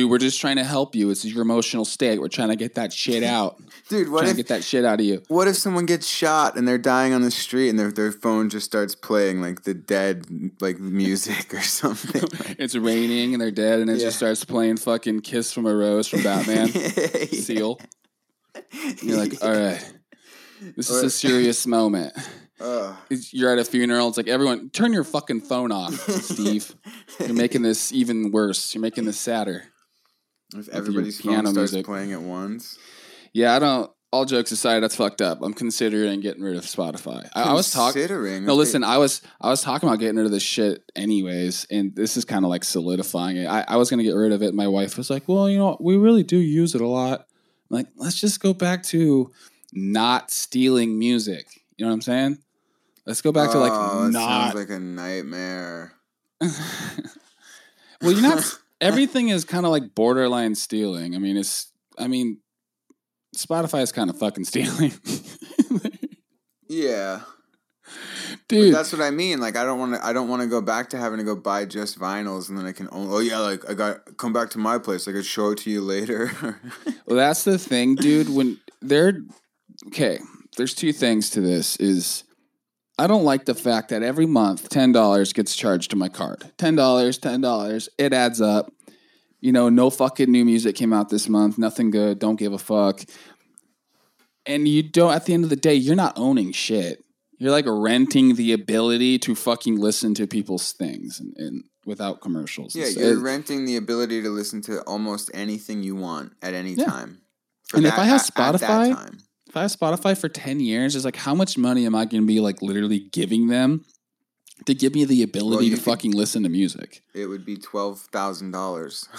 [SPEAKER 2] Dude, we're just trying to help you. It's your emotional state. We're trying to get that shit out.
[SPEAKER 3] Dude, what
[SPEAKER 2] trying
[SPEAKER 3] if
[SPEAKER 2] to get that shit out of you.
[SPEAKER 3] what if someone gets shot and they're dying on the street and their their phone just starts playing like the dead like music or something?
[SPEAKER 2] It's raining and they're dead, and it
[SPEAKER 3] Yeah.
[SPEAKER 2] just starts playing fucking "Kiss from a Rose" from Batman. Seal. You're like, all right, this is a serious moment. It's- You're at a funeral. It's like everyone, turn your fucking phone off, Steve. You're making this even worse. You're making this sadder.
[SPEAKER 3] If everybody's phone
[SPEAKER 2] piano
[SPEAKER 3] starts
[SPEAKER 2] music.
[SPEAKER 3] playing at once.
[SPEAKER 2] Yeah, I don't. All jokes aside, that's fucked up. I'm considering getting rid of Spotify. I, I was talking.
[SPEAKER 3] Considering.
[SPEAKER 2] No, listen. I was I was talking about getting rid of this shit anyways, and this is kind of like solidifying it. I, I was gonna get rid of it. My wife was like, "Well, you know, we really do use it a lot. I'm like, let's just go back to not stealing music. You know what I'm saying? Let's go back to like
[SPEAKER 3] oh,
[SPEAKER 2] not.
[SPEAKER 3] sounds like a nightmare.
[SPEAKER 2] well, you're not. everything is kind of like borderline stealing. I mean, it's. I mean, Spotify is kind of fucking stealing.
[SPEAKER 3] Yeah, but
[SPEAKER 2] Dude,
[SPEAKER 3] that's what I mean. Like, I don't want to. I don't want to go back to having to go buy just vinyls, and then I can. Only, oh yeah, like I got come back to my place. I could show it to you later.
[SPEAKER 2] Well, that's the thing, dude. When they're okay, there's two things to this. Is I don't like the fact that every month ten dollars gets charged to my card. Ten dollars, ten dollars. It adds up. You know, no fucking new music came out this month. Nothing good. Don't give a fuck. And you don't. At the end of the day, you're not owning shit. You're like renting the ability to fucking listen to people's things and, and without commercials.
[SPEAKER 3] yeah, you're
[SPEAKER 2] it-
[SPEAKER 3] renting the ability to listen to almost anything you want at any
[SPEAKER 2] Yeah.
[SPEAKER 3] time.
[SPEAKER 2] And if I have
[SPEAKER 3] that
[SPEAKER 2] Spotify. If I have Spotify for 10 years, it's like how much money am I going to be like literally giving them to give me the ability
[SPEAKER 3] Well,
[SPEAKER 2] to fucking listen to music?
[SPEAKER 3] it would be twelve thousand dollars.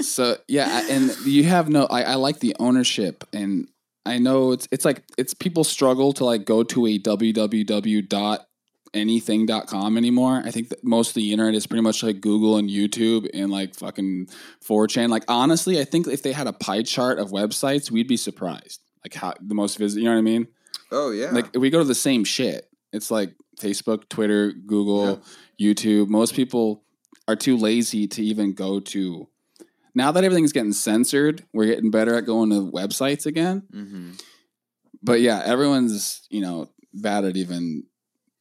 [SPEAKER 2] So, yeah, and you have no I, I like the ownership and I know it's it's like it's people struggle to like go to a www dot anything.com anymore. I think that most of the internet is pretty much like Google and YouTube and like fucking 4chan. Like honestly, I think if they had a pie chart of websites, we'd be surprised. Like how the most visit, you know what I mean?
[SPEAKER 3] oh yeah,
[SPEAKER 2] like we go to the same shit. It's like Facebook, Twitter, Google, YouTube. Most people are too lazy to even go to. Now that everything's getting censored, we're getting better at going to websites again.
[SPEAKER 3] hmm
[SPEAKER 2] But yeah, everyone's you know bad at even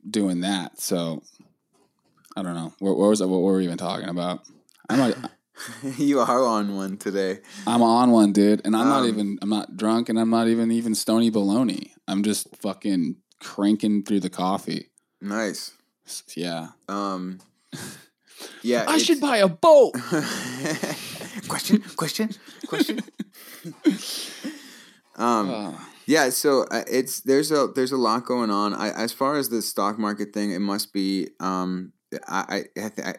[SPEAKER 2] doing that. So I don't know. What, what was it? What were we even talking about? I'm not.
[SPEAKER 3] you are on one today.
[SPEAKER 2] I'm on one, dude, and I'm not
[SPEAKER 3] Um,
[SPEAKER 2] even. I'm not drunk, and I'm not even even stony baloney. I'm just fucking cranking through the coffee.
[SPEAKER 3] Nice.
[SPEAKER 2] Yeah.
[SPEAKER 3] Um, yeah,
[SPEAKER 2] I should buy a boat.
[SPEAKER 3] question, question, question. um,
[SPEAKER 2] Uh,
[SPEAKER 3] yeah, so uh, it's there's a there's a lot going on. I as far as the stock market thing, it must be. Um, I I I,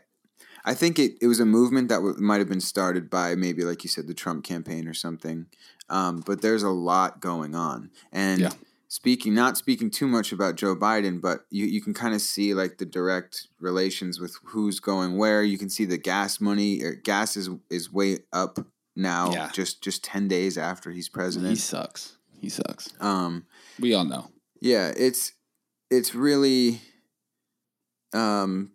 [SPEAKER 3] I, think it, it was a movement that w- might have been started by maybe like you said the Trump campaign or something. Um, but there's a lot going on, and
[SPEAKER 2] Yeah.
[SPEAKER 3] speaking not speaking too much about Joe Biden, but you you can kind of see like the direct relations with who's going where. You can see the gas money. Or gas is is way up now.
[SPEAKER 2] Yeah.
[SPEAKER 3] Just just ten days after he's president.
[SPEAKER 2] he sucks. He sucks.
[SPEAKER 3] um.
[SPEAKER 2] We all know.
[SPEAKER 3] Yeah, it's it's really um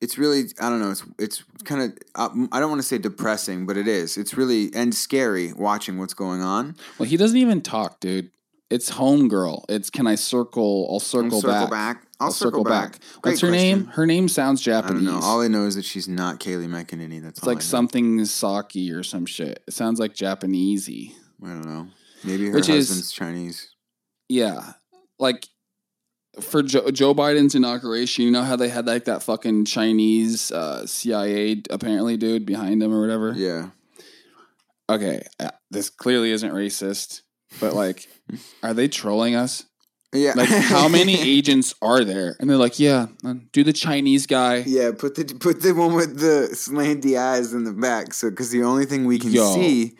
[SPEAKER 3] it's really I don't know, it's it's kind of uh, I don't want to say depressing, but it is. It's really and scary watching what's going on.
[SPEAKER 2] Well, he doesn't even talk, dude. It's homegirl. It's can I circle? I'll
[SPEAKER 3] I'll
[SPEAKER 2] circle, back.
[SPEAKER 3] I'll, circle, back.
[SPEAKER 2] What's
[SPEAKER 3] Great
[SPEAKER 2] her name? Her name sounds
[SPEAKER 3] I don't
[SPEAKER 2] Japanese.
[SPEAKER 3] know. All I know is that she's not Kayleigh McEnany. That's
[SPEAKER 2] it's like something Psaki or some shit. It sounds like Japanesey.
[SPEAKER 3] I don't know. Maybe her
[SPEAKER 2] Which is-
[SPEAKER 3] husband's Chinese.
[SPEAKER 2] Yeah, like for Joe, Joe Biden's inauguration, you know how they had like that fucking Chinese uh, CIA apparently dude behind him or whatever.
[SPEAKER 3] Yeah.
[SPEAKER 2] Okay, uh, this clearly isn't racist, but like, are they trolling us?
[SPEAKER 3] Yeah.
[SPEAKER 2] Like, how many agents are there? And they're like, yeah, uh, do the Chinese guy.
[SPEAKER 3] Yeah, put the put the one with the slanty eyes in the back, so because the only thing we can
[SPEAKER 2] Yo.
[SPEAKER 3] see,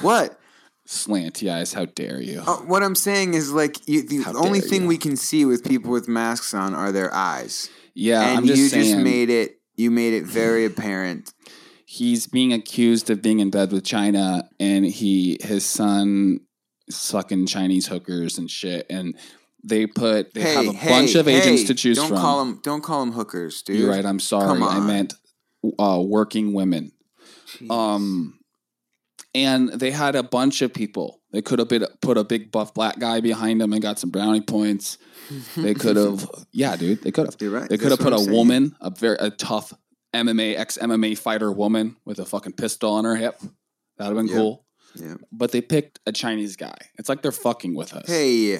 [SPEAKER 3] what
[SPEAKER 2] Slanty eyes, how dare you?
[SPEAKER 3] Uh, what I'm saying is like you, the
[SPEAKER 2] How
[SPEAKER 3] only
[SPEAKER 2] dare
[SPEAKER 3] thing
[SPEAKER 2] you.
[SPEAKER 3] we can see with people with masks on are their eyes,
[SPEAKER 2] yeah,
[SPEAKER 3] and
[SPEAKER 2] I'm just
[SPEAKER 3] you
[SPEAKER 2] saying.
[SPEAKER 3] just made it. You made it very apparent.
[SPEAKER 2] he's being accused of being in bed with China, and he his son sucking Chinese hookers and shit, and they put they
[SPEAKER 3] hey,
[SPEAKER 2] have a
[SPEAKER 3] hey,
[SPEAKER 2] bunch of agents
[SPEAKER 3] hey,
[SPEAKER 2] to choose
[SPEAKER 3] don't
[SPEAKER 2] from.
[SPEAKER 3] call them. Don't call them hookers, dude.
[SPEAKER 2] You're right. I'm sorry. I meant uh, working women. Um, and they had a bunch of people. They could have been put a big buff black guy behind them and got some brownie points. They could have, yeah, dude. They could have.
[SPEAKER 3] You're right.
[SPEAKER 2] They could have put
[SPEAKER 3] what
[SPEAKER 2] a
[SPEAKER 3] I'm saying.
[SPEAKER 2] woman, a very a tough MMA ex MMA fighter woman with a fucking pistol on her hip. That'd have been
[SPEAKER 3] Yeah.
[SPEAKER 2] cool.
[SPEAKER 3] Yeah.
[SPEAKER 2] But they picked a Chinese guy. It's like they're fucking with us.
[SPEAKER 3] Hey,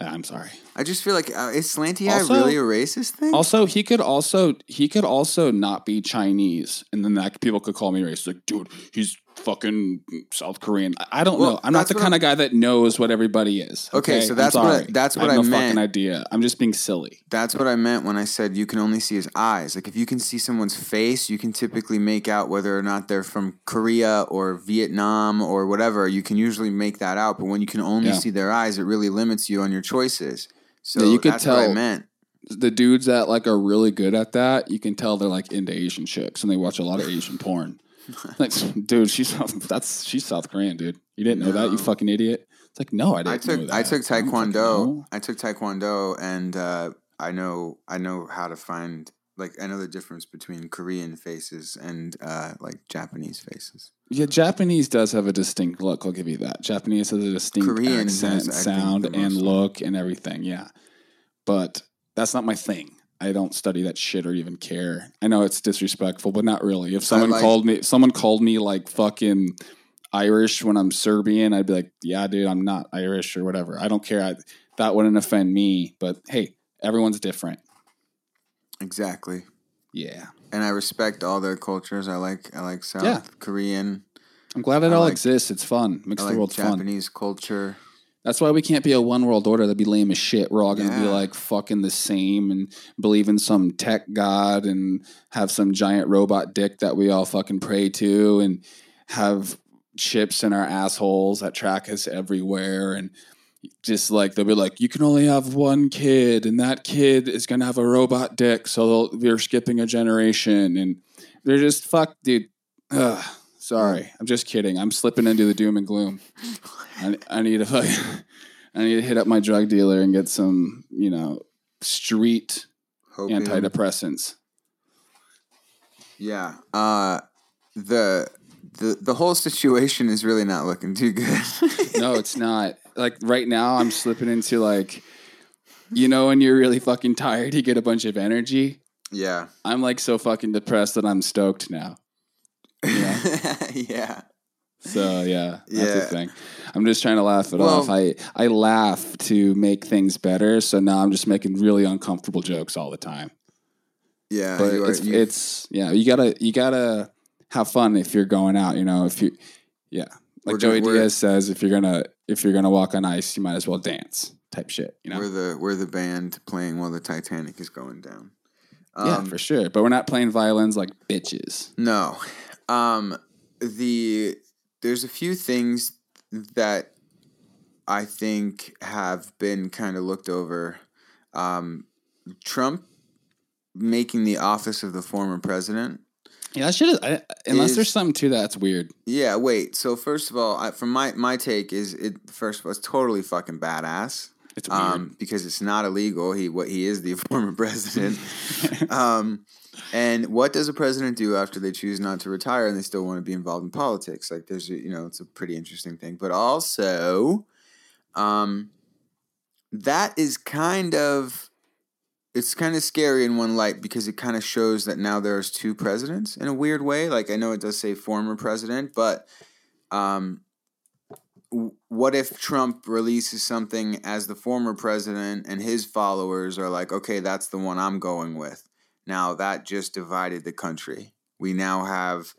[SPEAKER 2] Ah, I'm sorry.
[SPEAKER 3] I just feel like uh, is slanty eye
[SPEAKER 2] Also-
[SPEAKER 3] really a racist thing?
[SPEAKER 2] Also, he could also he could also not be Chinese, and then that people could call me racist. Like, dude, he's fucking South Korean. I- don't
[SPEAKER 3] Well,
[SPEAKER 2] know. I'm not the kind of guy that knows what everybody is.
[SPEAKER 3] Okay,
[SPEAKER 2] Okay,
[SPEAKER 3] so
[SPEAKER 2] I'm
[SPEAKER 3] that's what I- that's what
[SPEAKER 2] I have
[SPEAKER 3] I
[SPEAKER 2] no
[SPEAKER 3] meant.
[SPEAKER 2] fucking idea. I'm just being silly.
[SPEAKER 3] That's what I meant when I said you can only see his eyes. Like if you can see someone's face, you can typically make out whether or not they're from Korea or Vietnam or whatever. You can usually make that out, but when you can only
[SPEAKER 2] Yeah.
[SPEAKER 3] see their eyes, it really limits you on your choices. So
[SPEAKER 2] Yeah, you could
[SPEAKER 3] what I
[SPEAKER 2] tell-
[SPEAKER 3] meant.
[SPEAKER 2] The dudes that like are really good at that, you can tell they're like into Asian chicks and they watch a lot of Asian porn. like, dude, she's that's she's South Korean, dude. You didn't know that, you fucking idiot. It's like, no, I didn't
[SPEAKER 3] I took
[SPEAKER 2] know that.
[SPEAKER 3] I took taekwondo. I took taekwondo, and uh, I know I know how to find like I know the difference between Korean faces and uh, like Japanese faces.
[SPEAKER 2] Yeah, Japanese does have a distinct look. I'll give you that. Japanese has a distinct
[SPEAKER 3] Korean
[SPEAKER 2] accent, sound, and look, and everything. Yeah, but that's not my thing. I don't study that shit or even care. I know it's disrespectful, but not really. If someone
[SPEAKER 3] like-
[SPEAKER 2] called me, if someone called me like fucking Irish when I'm Serbian, I'd be like, yeah, dude, I'm not Irish or whatever. I don't care. I, that wouldn't offend me. But hey, everyone's different.
[SPEAKER 3] Exactly.
[SPEAKER 2] Yeah,
[SPEAKER 3] and I respect all their cultures. I like I like South
[SPEAKER 2] Yeah.
[SPEAKER 3] Korean.
[SPEAKER 2] I'm glad it
[SPEAKER 3] I
[SPEAKER 2] all
[SPEAKER 3] like-
[SPEAKER 2] exists. It's fun. Makes
[SPEAKER 3] I
[SPEAKER 2] the
[SPEAKER 3] like
[SPEAKER 2] world fun.
[SPEAKER 3] Japanese culture.
[SPEAKER 2] That's why we can't be a one world order. That'd be lame as shit. We're all gonna be like fucking the same and believe in some tech god and have some giant robot dick that we all fucking pray to and have chips in our assholes that track us everywhere and just like they'll be like, you can only have one kid, and that kid is gonna have a robot dick, so they'll- we're skipping a generation, and they're just fuck, dude. Ugh, sorry, I'm just kidding. I'm slipping into the doom and gloom. I, I need to fucking, I need to hit up my drug dealer and get some, you know, street antidepressants.
[SPEAKER 3] Yeah. Uh, the the the whole situation is really not looking too good.
[SPEAKER 2] No, it's not. Like right now, I'm slipping into like, you know, when you're really fucking tired, you get a bunch of energy.
[SPEAKER 3] yeah.
[SPEAKER 2] I'm like so fucking depressed that I'm stoked now.
[SPEAKER 3] yeah.
[SPEAKER 2] So yeah, that's
[SPEAKER 3] Yeah.
[SPEAKER 2] the thing. I'm just trying to laugh it
[SPEAKER 3] Well-
[SPEAKER 2] off. I I laugh to make things better. So now I'm just making really uncomfortable jokes all the time.
[SPEAKER 3] Yeah.
[SPEAKER 2] But
[SPEAKER 3] are-
[SPEAKER 2] it's it's yeah. You gotta you gotta have fun if you're going out. You know if you yeah. Like
[SPEAKER 3] We're
[SPEAKER 2] Joey
[SPEAKER 3] we're-
[SPEAKER 2] Diaz says, if you're gonna if you're gonna walk on ice, you might as well dance. Type shit. You know.
[SPEAKER 3] we're the we're the band playing while the Titanic is going down.
[SPEAKER 2] yeah,
[SPEAKER 3] Um,
[SPEAKER 2] for sure. But we're not playing violins like bitches.
[SPEAKER 3] No. Um the there's a few things that I think have been kind of looked over. Um Trump making the office of the former president.
[SPEAKER 2] Yeah, that shit is. I, unless
[SPEAKER 3] Is-
[SPEAKER 2] there's something to that, it's weird.
[SPEAKER 3] Yeah, wait. So first of all, I, from my my take is it first of all it's totally fucking badass.
[SPEAKER 2] It's weird.
[SPEAKER 3] Um, because it's not illegal. He what he is the former president. um, and what does a president do after they choose not to retire and they still want to be involved in politics? Like there's you know it's a pretty interesting thing. But also, um, that is kind of it's kind of scary in one light because it kind of shows that now there's two presidents in a weird way. Like I know it does say former president, but um, what if Trump releases something as the former president and his followers are like, okay, that's the one I'm going with. Now that just divided the country. We now have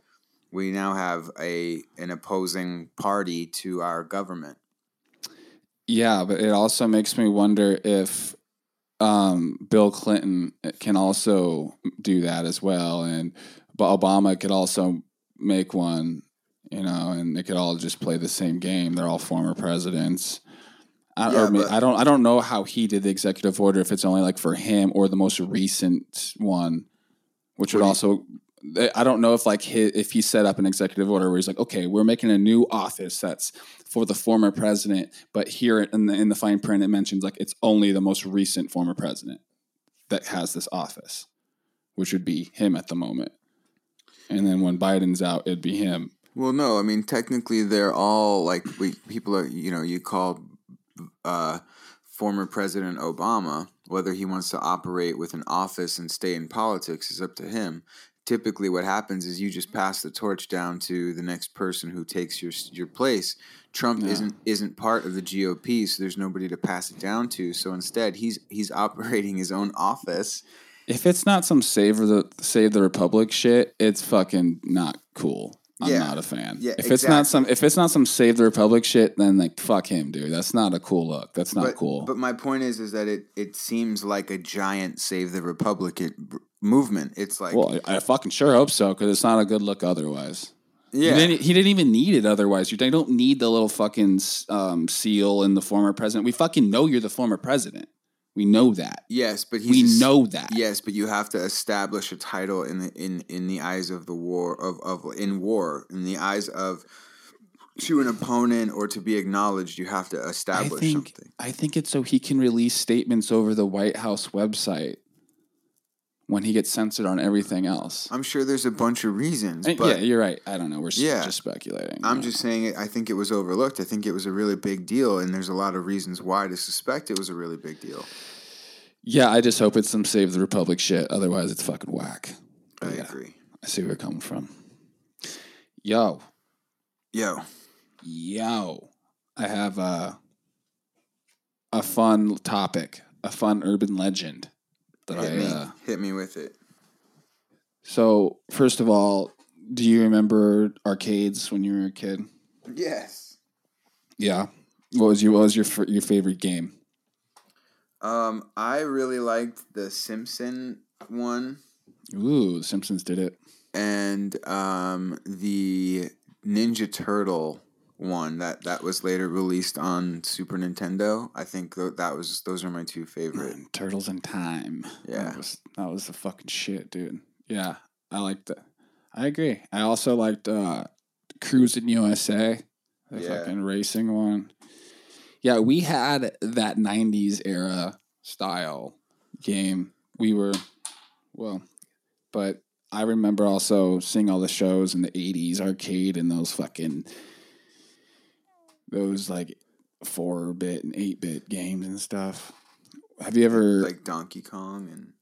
[SPEAKER 3] we now have a an opposing party to our government.
[SPEAKER 2] Yeah, but it also makes me wonder if um, Bill Clinton can also do that as well, and but Obama could also make one, you know, and they could all just play the same game. They're all former presidents. I,
[SPEAKER 3] Yeah, but-
[SPEAKER 2] I don't. I don't know how he did the executive order. If it's only like for him or the most recent one, which would also. Eh, I don't know if like his, if he set up an executive order where he's like, okay, we're making a new office that's for the former president, but here in the in the fine print it mentions like it's only the most recent former president that has this office, which would be him at the moment. and then when Biden's out, it'd be him.
[SPEAKER 3] Well, no, I mean technically they're all like we people are. You know, you call uh, former President Obama whether he wants to operate with an office and stay in politics is up to him. Typically, what happens is you just pass the torch down to the next person who takes your your place. Trump
[SPEAKER 2] Yeah.
[SPEAKER 3] isn't isn't part of the GOP, so there's nobody to pass it down to. So instead, he's he's operating his own office.
[SPEAKER 2] If it's not some save the save the republic shit, it's fucking not cool. I'm
[SPEAKER 3] Yeah.
[SPEAKER 2] not a fan.
[SPEAKER 3] Yeah,
[SPEAKER 2] if it's not some if it's not some save the republic shit, then like fuck him, dude. That's not a cool look. That's not
[SPEAKER 3] but,
[SPEAKER 2] cool.
[SPEAKER 3] But my point is, is that it it seems like a giant save the republic it, movement. It's like
[SPEAKER 2] well, I, I fucking sure hope so because it's not a good look otherwise.
[SPEAKER 3] yeah,
[SPEAKER 2] He didn't, he didn't even need it otherwise. You don't need the little fucking um, seal in the former president. We fucking know you're the former president. We know that.
[SPEAKER 3] yes, but he's
[SPEAKER 2] We
[SPEAKER 3] a
[SPEAKER 2] know that.
[SPEAKER 3] Yes, but you have to establish a title in the in in the eyes of the war of of in war in the eyes of to an opponent or to be acknowledged. You have to establish I
[SPEAKER 2] think
[SPEAKER 3] something.
[SPEAKER 2] I think it's so he can release statements over the White House website when he gets censored on everything else.
[SPEAKER 3] I'm sure there's a bunch of reasons,
[SPEAKER 2] And
[SPEAKER 3] but
[SPEAKER 2] yeah, you're right. I don't know. We're
[SPEAKER 3] Yeah.
[SPEAKER 2] just speculating.
[SPEAKER 3] I'm just saying it. I think it was overlooked. I think it was a really big deal, and there's a lot of reasons why to suspect it was a really big deal.
[SPEAKER 2] yeah. I just hope it's some Save the Republic shit. Otherwise, it's fucking whack.
[SPEAKER 3] I
[SPEAKER 2] Yeah.
[SPEAKER 3] agree.
[SPEAKER 2] I see where you're coming from. Yo,
[SPEAKER 3] Yo,
[SPEAKER 2] yo, I have a a fun topic, a fun urban legend that
[SPEAKER 3] hit
[SPEAKER 2] I.
[SPEAKER 3] me,
[SPEAKER 2] Uh,
[SPEAKER 3] hit me with it.
[SPEAKER 2] so first of all, do you remember arcades when you were a kid?
[SPEAKER 3] Yes.
[SPEAKER 2] Yeah. What was your What was your your favorite game?
[SPEAKER 3] Um, I really liked the Simpson one.
[SPEAKER 2] Ooh, Simpsons did it.
[SPEAKER 3] and um, the Ninja Turtle one that that was later released on Super Nintendo. I think tho- that was those are my two favorite.
[SPEAKER 2] Man, Turtles in Time.
[SPEAKER 3] Yeah.
[SPEAKER 2] that was that was the fucking shit, dude. Yeah, I liked that. I agree. I also liked uh, Cruis'n USA, the
[SPEAKER 3] Yeah.
[SPEAKER 2] fucking racing one. Yeah, we had that '90s era style game. We were well, but I remember also seeing all the shows in the '80s arcade and those fucking those like four bit and eight bit games and stuff. Have you ever
[SPEAKER 3] Like Donkey Kong and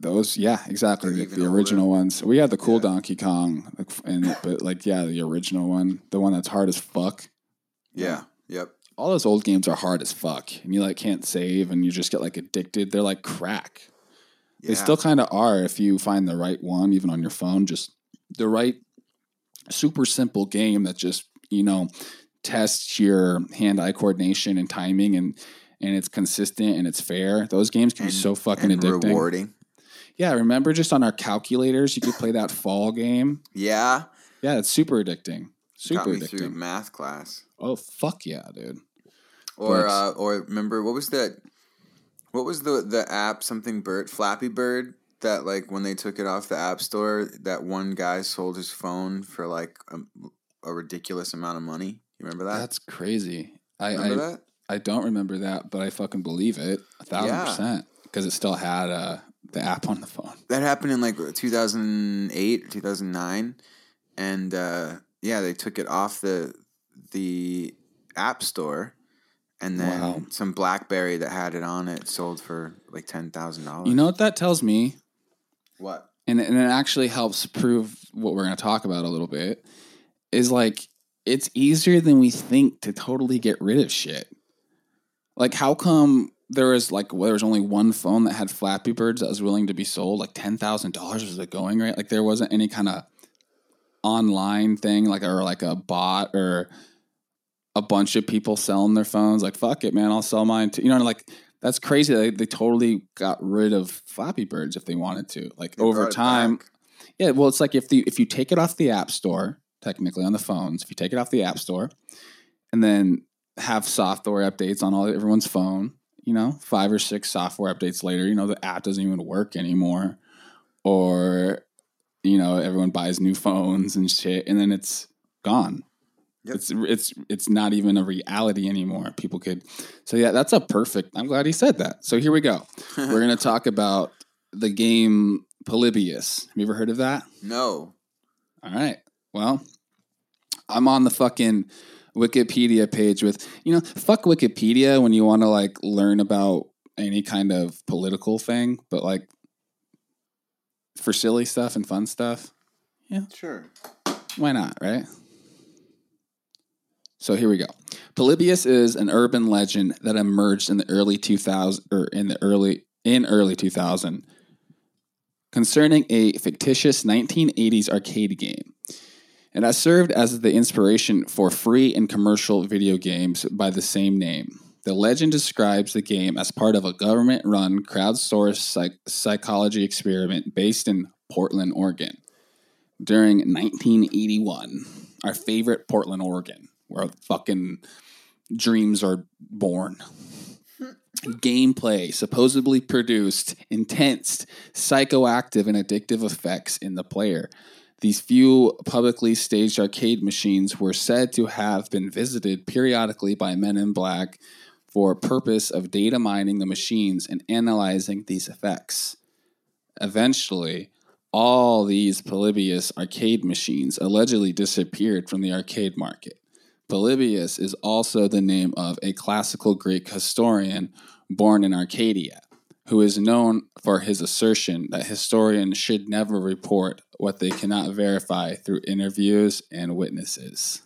[SPEAKER 2] those? Yeah, exactly.
[SPEAKER 3] Or
[SPEAKER 2] The, original ones. We had the cool
[SPEAKER 3] Yeah.
[SPEAKER 2] Donkey Kong, and but like yeah, the original one, the one that's hard as fuck.
[SPEAKER 3] yeah, yep.
[SPEAKER 2] All those old games are hard as fuck, and you like can't save, and you just get like addicted. They're like crack. They still kind of are if you find the right one, even on your phone. Just the right, super simple game that just you know tests your hand-eye coordination and timing, and and it's consistent and it's fair. Those games can be so fucking
[SPEAKER 3] and
[SPEAKER 2] addicting.
[SPEAKER 3] rewarding.
[SPEAKER 2] Yeah, remember just on our calculators, you could play that fall game.
[SPEAKER 3] Yeah,
[SPEAKER 2] Yeah, it's super addicting. Super addicting.
[SPEAKER 3] math class.
[SPEAKER 2] Oh fuck yeah, dude.
[SPEAKER 3] Or
[SPEAKER 2] But-
[SPEAKER 3] uh, or remember what was that? What was the the app? Something bird, Flappy Bird. That like when they took it off the app store, that one guy sold his phone for like a, a ridiculous amount of money. You remember that?
[SPEAKER 2] That's crazy. I
[SPEAKER 3] remember
[SPEAKER 2] I,
[SPEAKER 3] that?
[SPEAKER 2] I don't remember that, but I fucking believe it a thousand
[SPEAKER 3] Yeah.
[SPEAKER 2] percent because it still had uh, the app on the phone.
[SPEAKER 3] That happened in like 2008 or 2009, and uh, yeah, they took it off the the app store, and then
[SPEAKER 2] Wow.
[SPEAKER 3] some BlackBerry that had it on it sold for like ten thousand dollars.
[SPEAKER 2] You know what that tells me,
[SPEAKER 3] what?
[SPEAKER 2] and and it actually helps prove what we're going to talk about a little bit. Is like it's easier than we think to totally get rid of shit. Like, how come there was like well, there was only one phone that had Flappy Birds that was willing to be sold? Like ten thousand dollars was the going rate. Like there wasn't any kind of online thing, like or like a bot or a bunch of people selling their phones. Like fuck it, man, I'll sell mine too. You know, like that's crazy. They they totally got rid of Flappy Birds if they wanted to. Like
[SPEAKER 3] They
[SPEAKER 2] over time,
[SPEAKER 3] back.
[SPEAKER 2] yeah, well, it's like if the if you take it off the app store, technically on the phones, if you take it off the app store, and then have software updates on all everyone's phone, you know, five or six software updates later, you know, the app doesn't even work anymore, or you know, everyone buys new phones and shit, and then it's gone.
[SPEAKER 3] Yep.
[SPEAKER 2] It's it's it's not even a reality anymore. People could, so yeah, that's a perfect. I'm glad he said that. So here we go. We're gonna talk about the game Polybius. Have you ever heard of that?
[SPEAKER 3] No.
[SPEAKER 2] All right. Well, I'm on the fucking Wikipedia page with, you know, fuck Wikipedia when you want to like learn about any kind of political thing, but like for silly stuff and fun stuff, Yeah.
[SPEAKER 3] Sure.
[SPEAKER 2] why not, right? So here we go. Polybius is an urban legend that emerged in the early 2000 or in the early in early 2000 concerning a fictitious 1980s arcade game. It has served as the inspiration for free and commercial video games by the same name. The legend describes the game as part of a government run crowdsourced psych- psychology experiment based in Portland, Oregon during 1981. Our favorite Portland, Oregon, where fucking dreams are born. Gameplay supposedly produced intense, psychoactive, and addictive effects in the player. These few publicly staged arcade machines were said to have been visited periodically by men in black for purpose of data mining the machines and analyzing these effects. Eventually, all these Polybius arcade machines allegedly disappeared from the arcade market. Polybius is also the name of a classical Greek historian born in Arcadia, who is known for his assertion that historians should never report what they cannot verify through interviews and witnesses.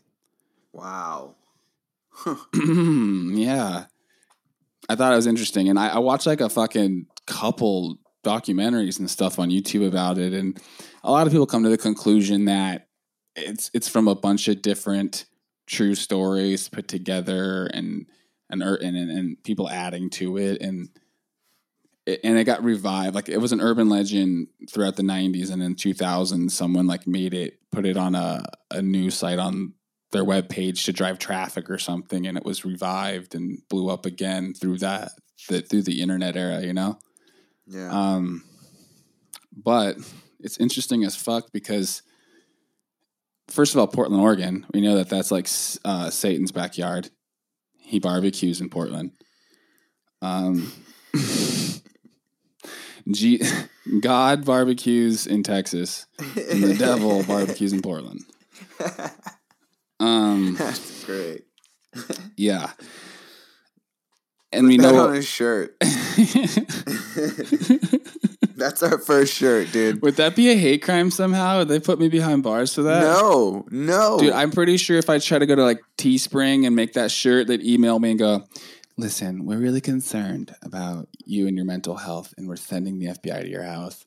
[SPEAKER 3] Wow.
[SPEAKER 2] yeah. I thought it was interesting. And I, I watched like a fucking couple documentaries and stuff on YouTube about it. And a lot of people come to the conclusion that it's it's from a bunch of different true stories put together and and er, and, and, and people adding to it and and it got revived like it was an urban legend throughout the 90s and in 2000 someone like made it put it on a, a news site on their web page to drive traffic or something and it was revived and blew up again through that the, through the internet era you know
[SPEAKER 3] Yeah.
[SPEAKER 2] um, but it's interesting as fuck because, first of all, Portland, Oregon, we know that that's like uh, Satan's backyard. He barbecues in Portland. Um, G- God barbecues in Texas, and the devil barbecues in Portland. Um,
[SPEAKER 3] That's great.
[SPEAKER 2] yeah. And we
[SPEAKER 3] Put that
[SPEAKER 2] know
[SPEAKER 3] on his shirt. That's our first shirt, dude.
[SPEAKER 2] Would that be a hate crime somehow? Would they put me behind bars for that?
[SPEAKER 3] No, no.
[SPEAKER 2] Dude, I'm pretty sure if I try to go to like Teespring and make that shirt, they'd email me and go, listen, we're really concerned about you and your mental health, and we're sending the FBI to your house.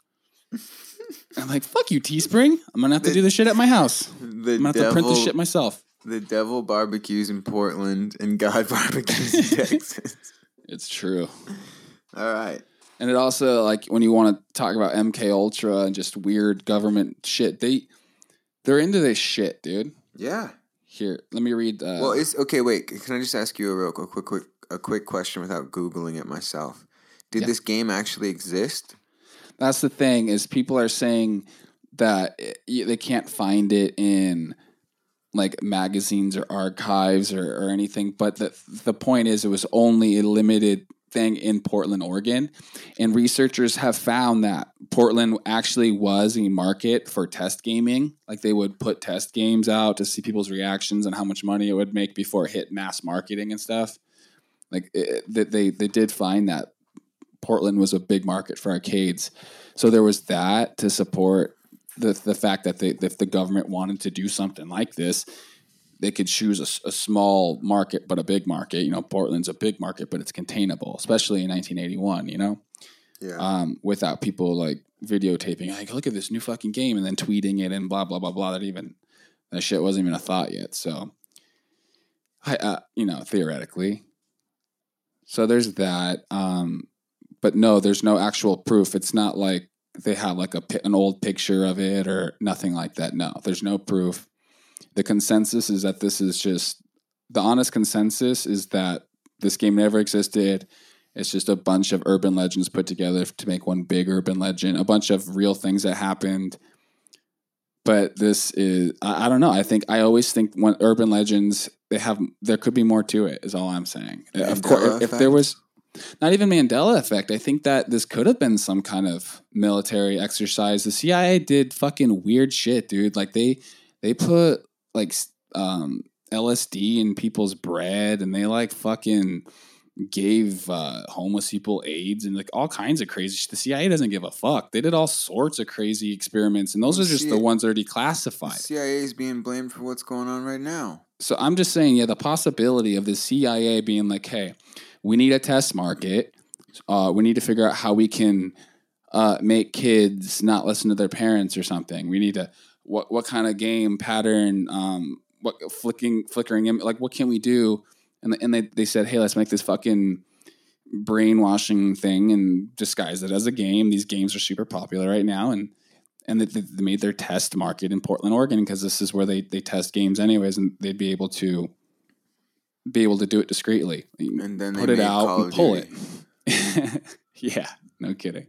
[SPEAKER 2] I'm like, fuck you, Teespring. I'm gonna have to do this shit at my house.
[SPEAKER 3] the
[SPEAKER 2] I'm gonna have to print this shit myself.
[SPEAKER 3] the devil barbecues in Portland and God barbecues in Texas.
[SPEAKER 2] It's true.
[SPEAKER 3] All right.
[SPEAKER 2] And it also like when you want to talk about MK Ultra and just weird government shit, they they're into this shit, dude.
[SPEAKER 3] Yeah.
[SPEAKER 2] Here, let me read. Uh,
[SPEAKER 3] Well, it's okay. Wait, can I just ask you a real quick, quick, quick, a quick question without googling it myself? Did
[SPEAKER 2] Yeah.
[SPEAKER 3] this game actually exist?
[SPEAKER 2] That's the thing is people are saying that eh, it, they can't find it in like magazines or archives or, or anything. But the the point is, it was only a limited thing in Portland, Oregon, and researchers have found that Portland actually was a market for test gaming. Like they would put test games out to see people's reactions and how much money it would make before it hit mass marketing and stuff. Like that they they did find that Portland was a big market for arcades. So there was that to support the the fact that they, if the government wanted to do something like this, they could choose a small market but a big market. You know, Portland's a big market, but it's containable, especially in 1981. You know,
[SPEAKER 3] Yeah.
[SPEAKER 2] um, without people like videotaping, like look at this new fucking game, and then tweeting it and blah blah blah blah. That even that shit wasn't even a thought yet. So, I uh, you know theoretically. So there's that. Um, but no, there's no actual proof. It's not like they have like a an old picture of it or nothing like that. No, there's no proof. The consensus is that this is just the honest consensus is that this game never existed. It's just a bunch of urban legends put together to make one big urban legend, a bunch of real things that happened. But this is, I, I don't know. I think, I always think when urban legends, they have, there could be more to it, is all I'm saying. of
[SPEAKER 3] Mandela
[SPEAKER 2] course, if there was, not even Mandela effect. I think that this could have been some kind of military exercise. The CIA did fucking weird shit, dude. Like they they put like um, LSD in people's bread, and they like fucking gave uh, homeless people AIDS and like all kinds of crazy shit. The CIA doesn't give a fuck. They did all sorts of crazy experiments, and those
[SPEAKER 3] The
[SPEAKER 2] are just
[SPEAKER 3] CIA
[SPEAKER 2] the ones already classified.
[SPEAKER 3] CIA is being blamed for what's going on right now.
[SPEAKER 2] So I'm just saying, yeah, the possibility of the CIA being like, hey, we need a test market. Uh, we need to figure out how we can uh, make kids not listen to their parents or something. We need to what what kind of game pattern, um, what flicking flickering like what can we do? And and they they said, hey, let's make this fucking brainwashing thing and disguise it as a game. These games are super popular right now, and and they, they made their test market in Portland, Oregon, because this is where they they test games anyways, and they'd be able to be able to do it discreetly.
[SPEAKER 3] And then they
[SPEAKER 2] put it out
[SPEAKER 3] Call
[SPEAKER 2] and pull
[SPEAKER 3] Duty.
[SPEAKER 2] it. yeah, no kidding.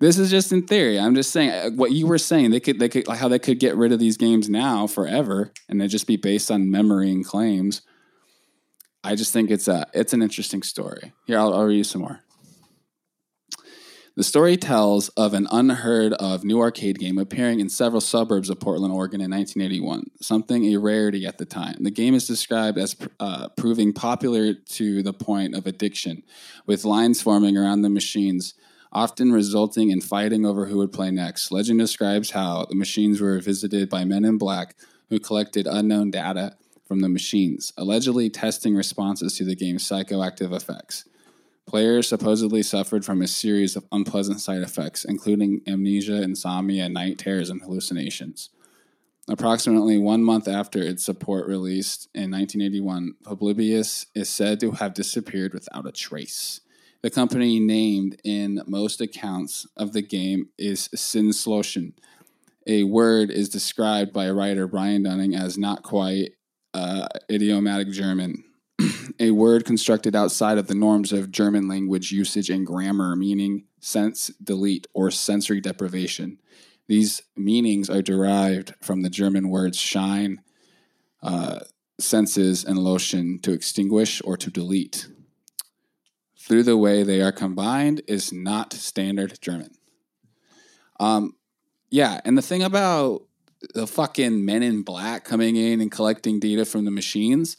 [SPEAKER 2] This is just in theory. I'm just saying uh, what you were saying. They could, they could, like how they could get rid of these games now forever, and they just be based on memory and claims. I just think it's a, it's an interesting story. Here, I'll, I'll read you some more. The story tells of an unheard of new arcade game appearing in several suburbs of Portland, Oregon in 1981, something a rarity at the time. The game is described as uh, proving popular to the point of addiction, with lines forming around the machines, often resulting in fighting over who would play next. Legend describes how the machines were visited by men in black who collected unknown data from the machines, allegedly testing responses to the game's psychoactive effects. Players supposedly suffered from a series of unpleasant side effects, including amnesia, insomnia, night terrors, and hallucinations. Approximately one month after its support released in 1981, Polybius is said to have disappeared without a trace. The company named in most accounts of the game is Sinneslöschen. A word is described by writer Brian Dunning as not quite uh, idiomatic German a word constructed outside of the norms of German language usage and grammar, meaning sense delete or sensory deprivation. These meanings are derived from the German words shine, uh, senses, and löschen to extinguish or to delete. Through the way they are combined is not standard German. Um, yeah, and the thing about the fucking men in black coming in and collecting data from the machines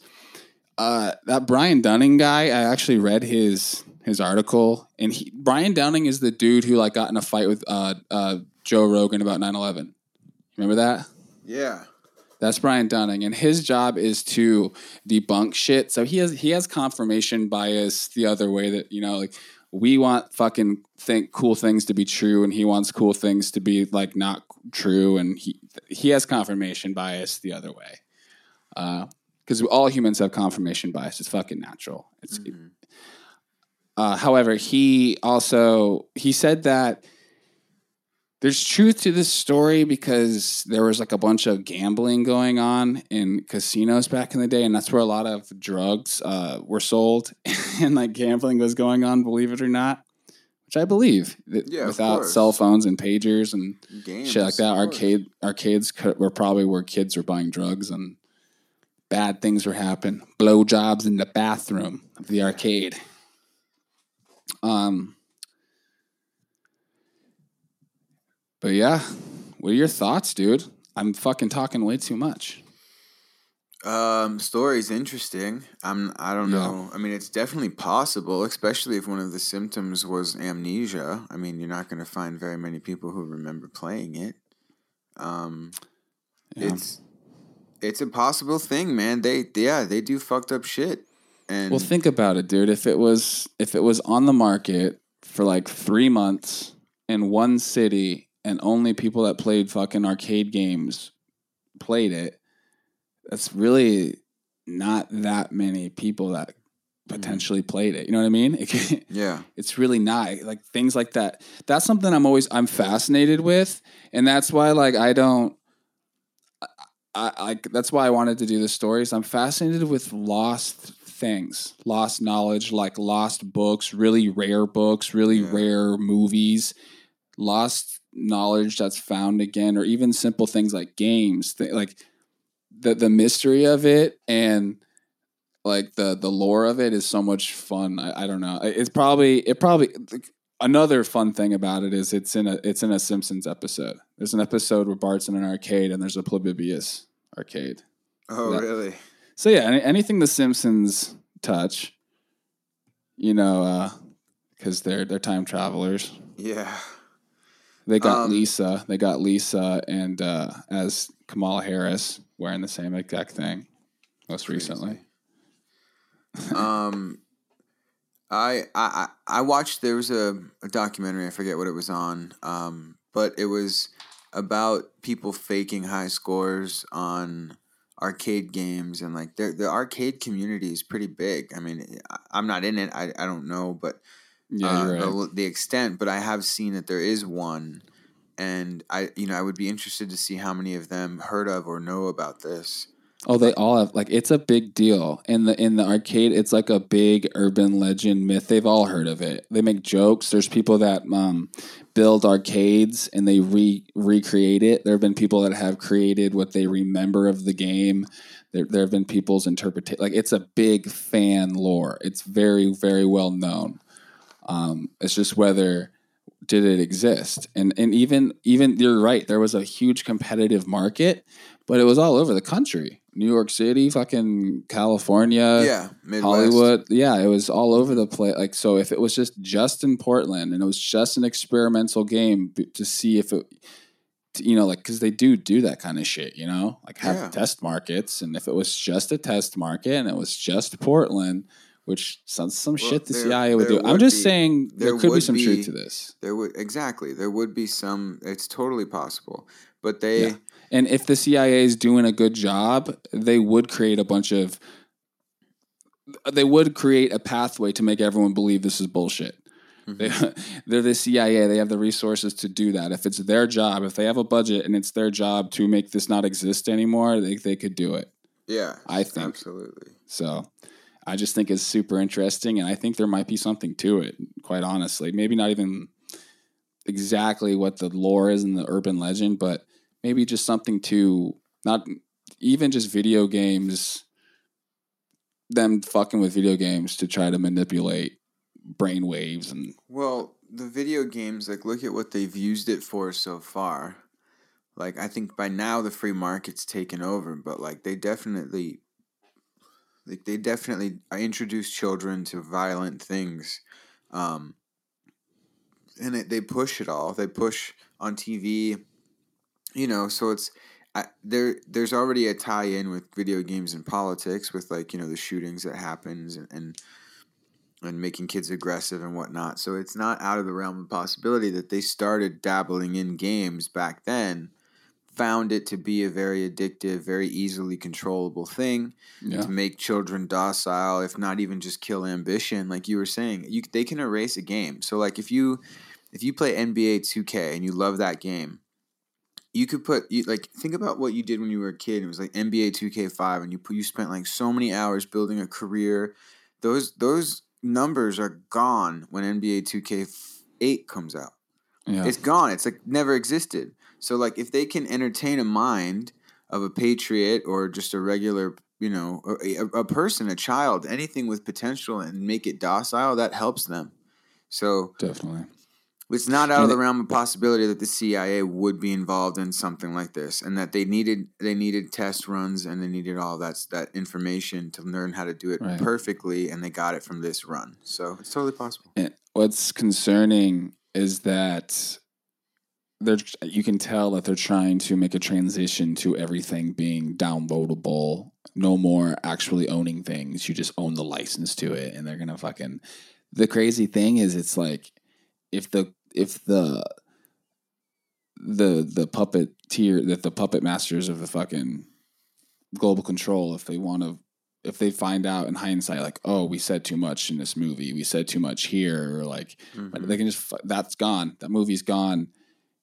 [SPEAKER 2] uh, that Brian Dunning guy, I actually read his his article, and he Brian Dunning is the dude who like got in a fight with uh, uh, Joe Rogan about 9-11. Remember that?
[SPEAKER 3] Yeah.
[SPEAKER 2] That's Brian Dunning, and his job is to debunk shit. So he has he has confirmation bias the other way that you know like we want fucking think cool things to be true, and he wants cool things to be like not true, and he he has confirmation bias the other way. Because all humans have confirmation bias. It's fucking natural. It's uh, however, he also he said that there's truth to this story because there was like a bunch of gambling going on in casinos back in the day, and that's where a lot of drugs uh, were sold, and like gambling was going on. Believe it or not, which I believe. that
[SPEAKER 3] Yeah,
[SPEAKER 2] without cell phones and pagers and
[SPEAKER 3] Games.
[SPEAKER 2] shit like that, arcade arcades were probably where kids were buying drugs and bad things were happening. Blowjobs in the bathroom of the arcade. Um, but yeah, what are your thoughts, dude? I'm fucking talking way too much.
[SPEAKER 3] Um, story's interesting. I'm. I don't
[SPEAKER 2] Yeah.
[SPEAKER 3] know. I mean, it's definitely possible, especially if one of the symptoms was amnesia. I mean, you're not going to find very many people who remember playing it. Um,
[SPEAKER 2] Yeah.
[SPEAKER 3] it's it's a possible thing, man. They yeah, they do fucked up shit. And
[SPEAKER 2] Well, think about it, dude. If it was if it was on the market for like three months in one city, and only people that played fucking arcade games played it, that's really not that many people that mm-hmm. potentially played it. You know what I mean? It
[SPEAKER 3] yeah,
[SPEAKER 2] it's really not like things like that. That's something I'm always I'm fascinated with, and that's why like I don't. I, I that's why I wanted to do the stories. I'm fascinated with lost things, lost knowledge, like lost books, really rare books, really
[SPEAKER 3] Yeah.
[SPEAKER 2] rare movies, lost knowledge that's found again, or even simple things like games, th- like the the mystery of it and like the the lore of it is so much fun. I, I don't know. It's probably it probably like, another fun thing about it is it's in a it's in a Simpsons episode. There's an episode where Bart's in an arcade and there's a Polybius arcade.
[SPEAKER 3] Oh,
[SPEAKER 2] That-
[SPEAKER 3] really?
[SPEAKER 2] So yeah, any, anything the Simpsons touch, you know, because they're they're time travelers.
[SPEAKER 3] Yeah.
[SPEAKER 2] They got
[SPEAKER 3] Um,
[SPEAKER 2] Lisa. They got Lisa and uh, as Kamala Harris wearing the same exact thing most recently.
[SPEAKER 3] um, I, I I I watched. There was a, a documentary. I forget what it was on. Um, but it was about people faking high scores on arcade games and like the the arcade community is pretty big. I mean, I'm not in it. I I don't know, but
[SPEAKER 2] Yeah,
[SPEAKER 3] uh,
[SPEAKER 2] right.
[SPEAKER 3] the, the extent, but I have seen that there is one, and I you know I would be interested to see how many of them heard of or know about this.
[SPEAKER 2] Oh, they all have like it's a big deal in the in the arcade. It's like a big urban legend myth. They've all heard of it. They make jokes. There's people that um, build arcades and they re recreate it. There have been people that have created what they remember of the game. There, there have been people's interpretation. Like it's a big fan lore. It's very very well known. Um, it's just whether did it exist and and even even you're right. There was a huge competitive market but it was all over the country. New York City, fucking California,
[SPEAKER 3] yeah, Midwest.
[SPEAKER 2] Hollywood. Yeah, it was all over the place. Like, so if it was just just in Portland and it was just an experimental game to see if it, you know, like because they do do that kind of shit, you know, like have
[SPEAKER 3] Yeah.
[SPEAKER 2] test markets, and if it was just a test market and it was just Portland. Which some some
[SPEAKER 3] Well,
[SPEAKER 2] shit the CIA would do. I'm just
[SPEAKER 3] be-
[SPEAKER 2] saying there,
[SPEAKER 3] there
[SPEAKER 2] could be some
[SPEAKER 3] be-
[SPEAKER 2] truth to this.
[SPEAKER 3] There would exactly there would be some. It's totally possible, but they
[SPEAKER 2] Yeah. And if the CIA is doing a good job, they would create a bunch of they would create a pathway to make everyone believe this is bullshit. Mm-hmm. They, they're the CIA. They have the resources to do that. If it's their job, if they have a budget and it's their job to make this not exist anymore, they, they could do it.
[SPEAKER 3] yeah,
[SPEAKER 2] I think.
[SPEAKER 3] absolutely.
[SPEAKER 2] So I just think it's super interesting. And I think there might be something to it, quite honestly. Maybe not even exactly what the lore is in the urban legend, but maybe just something to not even just video games, them fucking with video games to try to manipulate brain waves and
[SPEAKER 3] Well, the video games, like, look at what they've used it for so far. Like, I think by now the free market's taken over, but like, they definitely, like, they definitely introduce children to violent things, um, and it, they push it all. They push on TV, you know. So it's I, there. There's already a tie-in with video games and politics, with like you know the shootings that happens and. and and making kids aggressive and whatnot. So it's not out of the realm of possibility that they started dabbling in games back then, found it to be a very addictive, very easily controllable thing
[SPEAKER 2] yeah.
[SPEAKER 3] to make children docile, if not even just kill ambition. Like you were saying, you they can erase a game. So like if you if you play NBA 2K and you love that game, you could put you like think about what you did when you were a kid. It was like NBA 2K5, and you put you spent like so many hours building a career. Those those numbers are gone when NBA 2K8 comes out.
[SPEAKER 2] Yeah.
[SPEAKER 3] It's gone. It's like never existed. So like if they can entertain a mind of a patriot or just a regular, you know, a, a- a person, a child, anything with potential and make it docile, that helps them. So
[SPEAKER 2] Definitely.
[SPEAKER 3] It's not out of the realm of possibility that the CIA would be involved in something like this, and that they needed they needed test runs and they needed all that that information to learn how to do it
[SPEAKER 2] Right.
[SPEAKER 3] perfectly, and they got it from this run. So it's totally possible.
[SPEAKER 2] And what's concerning is that they're you can tell that they're trying to make a transition to everything being downloadable no more actually owning things you just own the license to it and they're gonna fucking the crazy thing is it's like if the if the the the puppet tier that the puppet masters of the fucking global control if they want to if they find out in hindsight like oh we said too much in this movie we said too much here or like
[SPEAKER 3] Mhm.
[SPEAKER 2] they can just that's gone. That movie's gone.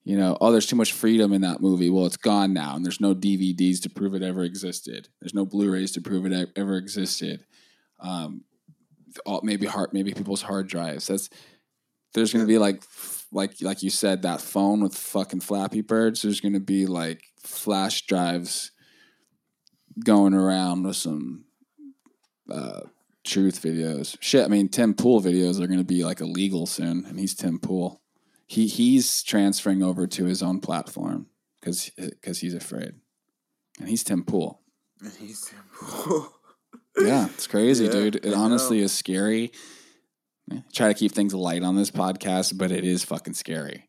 [SPEAKER 2] You know oh there's too much freedom in that movie. Well it's gone now and there's no dvds to prove it ever existed. There's no blu-rays to prove it ever existed. Um maybe hard maybe people's hard drives. That's there's gonna be like like like you said that phone with fucking flappy birds there's gonna be like flash drives going around with some uh, truth videos. Shit, I mean, Tim Pool videos are going to be like illegal soon, and he's Tim Pool. He he's transferring over to his own platform because because he's afraid, and he's Tim Pool.
[SPEAKER 3] And he's simple.
[SPEAKER 2] Yeah, it's crazy,
[SPEAKER 3] Yeah,
[SPEAKER 2] dude. It
[SPEAKER 3] I
[SPEAKER 2] honestly
[SPEAKER 3] know.
[SPEAKER 2] is scary. Try to keep things light on this podcast, but it is fucking scary.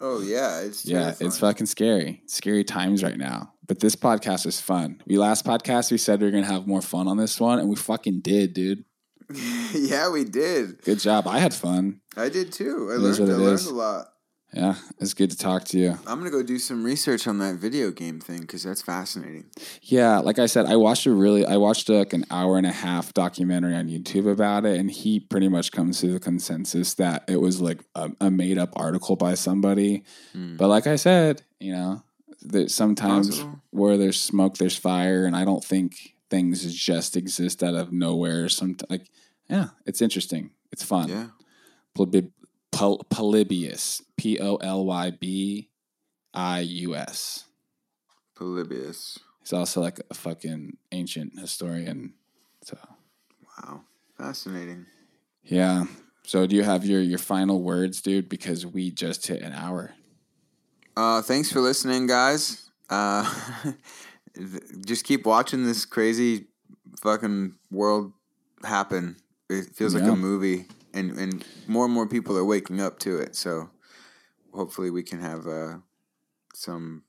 [SPEAKER 3] oh yeah, it's
[SPEAKER 2] Yeah, it's fucking scary. Scary times right now. But this podcast is fun. We last podcast we said we are gonna have more fun on this one, and we fucking did, dude.
[SPEAKER 3] yeah, we did.
[SPEAKER 2] Good job. I had fun.
[SPEAKER 3] I did too. I
[SPEAKER 2] It
[SPEAKER 3] learned. I learned
[SPEAKER 2] is.
[SPEAKER 3] a lot.
[SPEAKER 2] Yeah, it's good to talk to you.
[SPEAKER 3] I'm gonna go do some research on that video game thing because that's fascinating.
[SPEAKER 2] Yeah, like I said, I watched a really, I watched like an hour and a half documentary on YouTube about it, and he pretty much comes to the consensus that it was like a, a made up article by somebody.
[SPEAKER 3] Hmm.
[SPEAKER 2] But like I said, you know, that sometimes
[SPEAKER 3] Possible.
[SPEAKER 2] where there's smoke, there's fire, and I don't think things just exist out of nowhere. Some like, yeah, it's interesting. It's fun.
[SPEAKER 3] Yeah.
[SPEAKER 2] Poly- Polybius, P O L Y B I U S.
[SPEAKER 3] Polybius.
[SPEAKER 2] He's also like a fucking ancient historian. So
[SPEAKER 3] Wow. Fascinating.
[SPEAKER 2] yeah. So do you have your your final words, dude? Because we just hit an hour.
[SPEAKER 3] Uh, thanks for listening, guys. Uh, just keep watching this crazy fucking world happen. It feels like a movie, and and more and more people are waking up to it. So hopefully, we can have uh, some.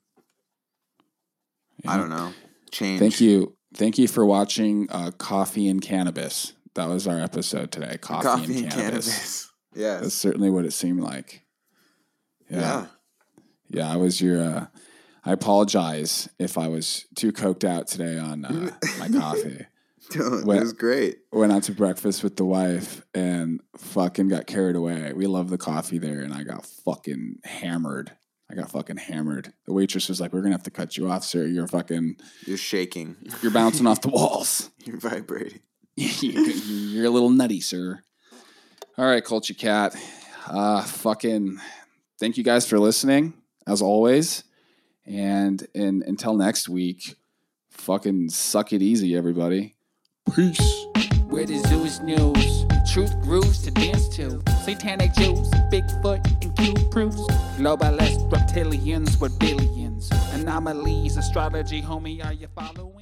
[SPEAKER 3] I don't know. Change.
[SPEAKER 2] Thank you. Thank you for watching uh, Coffee and Cannabis. That was our episode today. Coffee,
[SPEAKER 3] Coffee
[SPEAKER 2] and,
[SPEAKER 3] and
[SPEAKER 2] cannabis.
[SPEAKER 3] cannabis. Yes.
[SPEAKER 2] That's certainly what it seemed like.
[SPEAKER 3] yeah.
[SPEAKER 2] Yeah. Yeah, I was your uh, I apologize if I was too coked out today on uh, my coffee.
[SPEAKER 3] It was great.
[SPEAKER 2] went out to breakfast with the wife and fucking got carried away. We love the coffee there, and I got fucking hammered. I got fucking hammered. The waitress was like, "We're gonna have to cut you off, sir. You're fucking,
[SPEAKER 3] You're shaking.
[SPEAKER 2] you're bouncing off the walls.
[SPEAKER 3] You're vibrating.
[SPEAKER 2] you're, you're a little nutty, sir." All right, Culture Cat. Uh, fucking, thank you guys for listening as always, and and until next week, fucking suck it easy, everybody. Peace.
[SPEAKER 1] Where the zoo's news, truth grooves to dance to. Satanic Jews, Bigfoot, and cube proofs. Globalist reptilians with billions. Anomalies, astrology, homie, are you following?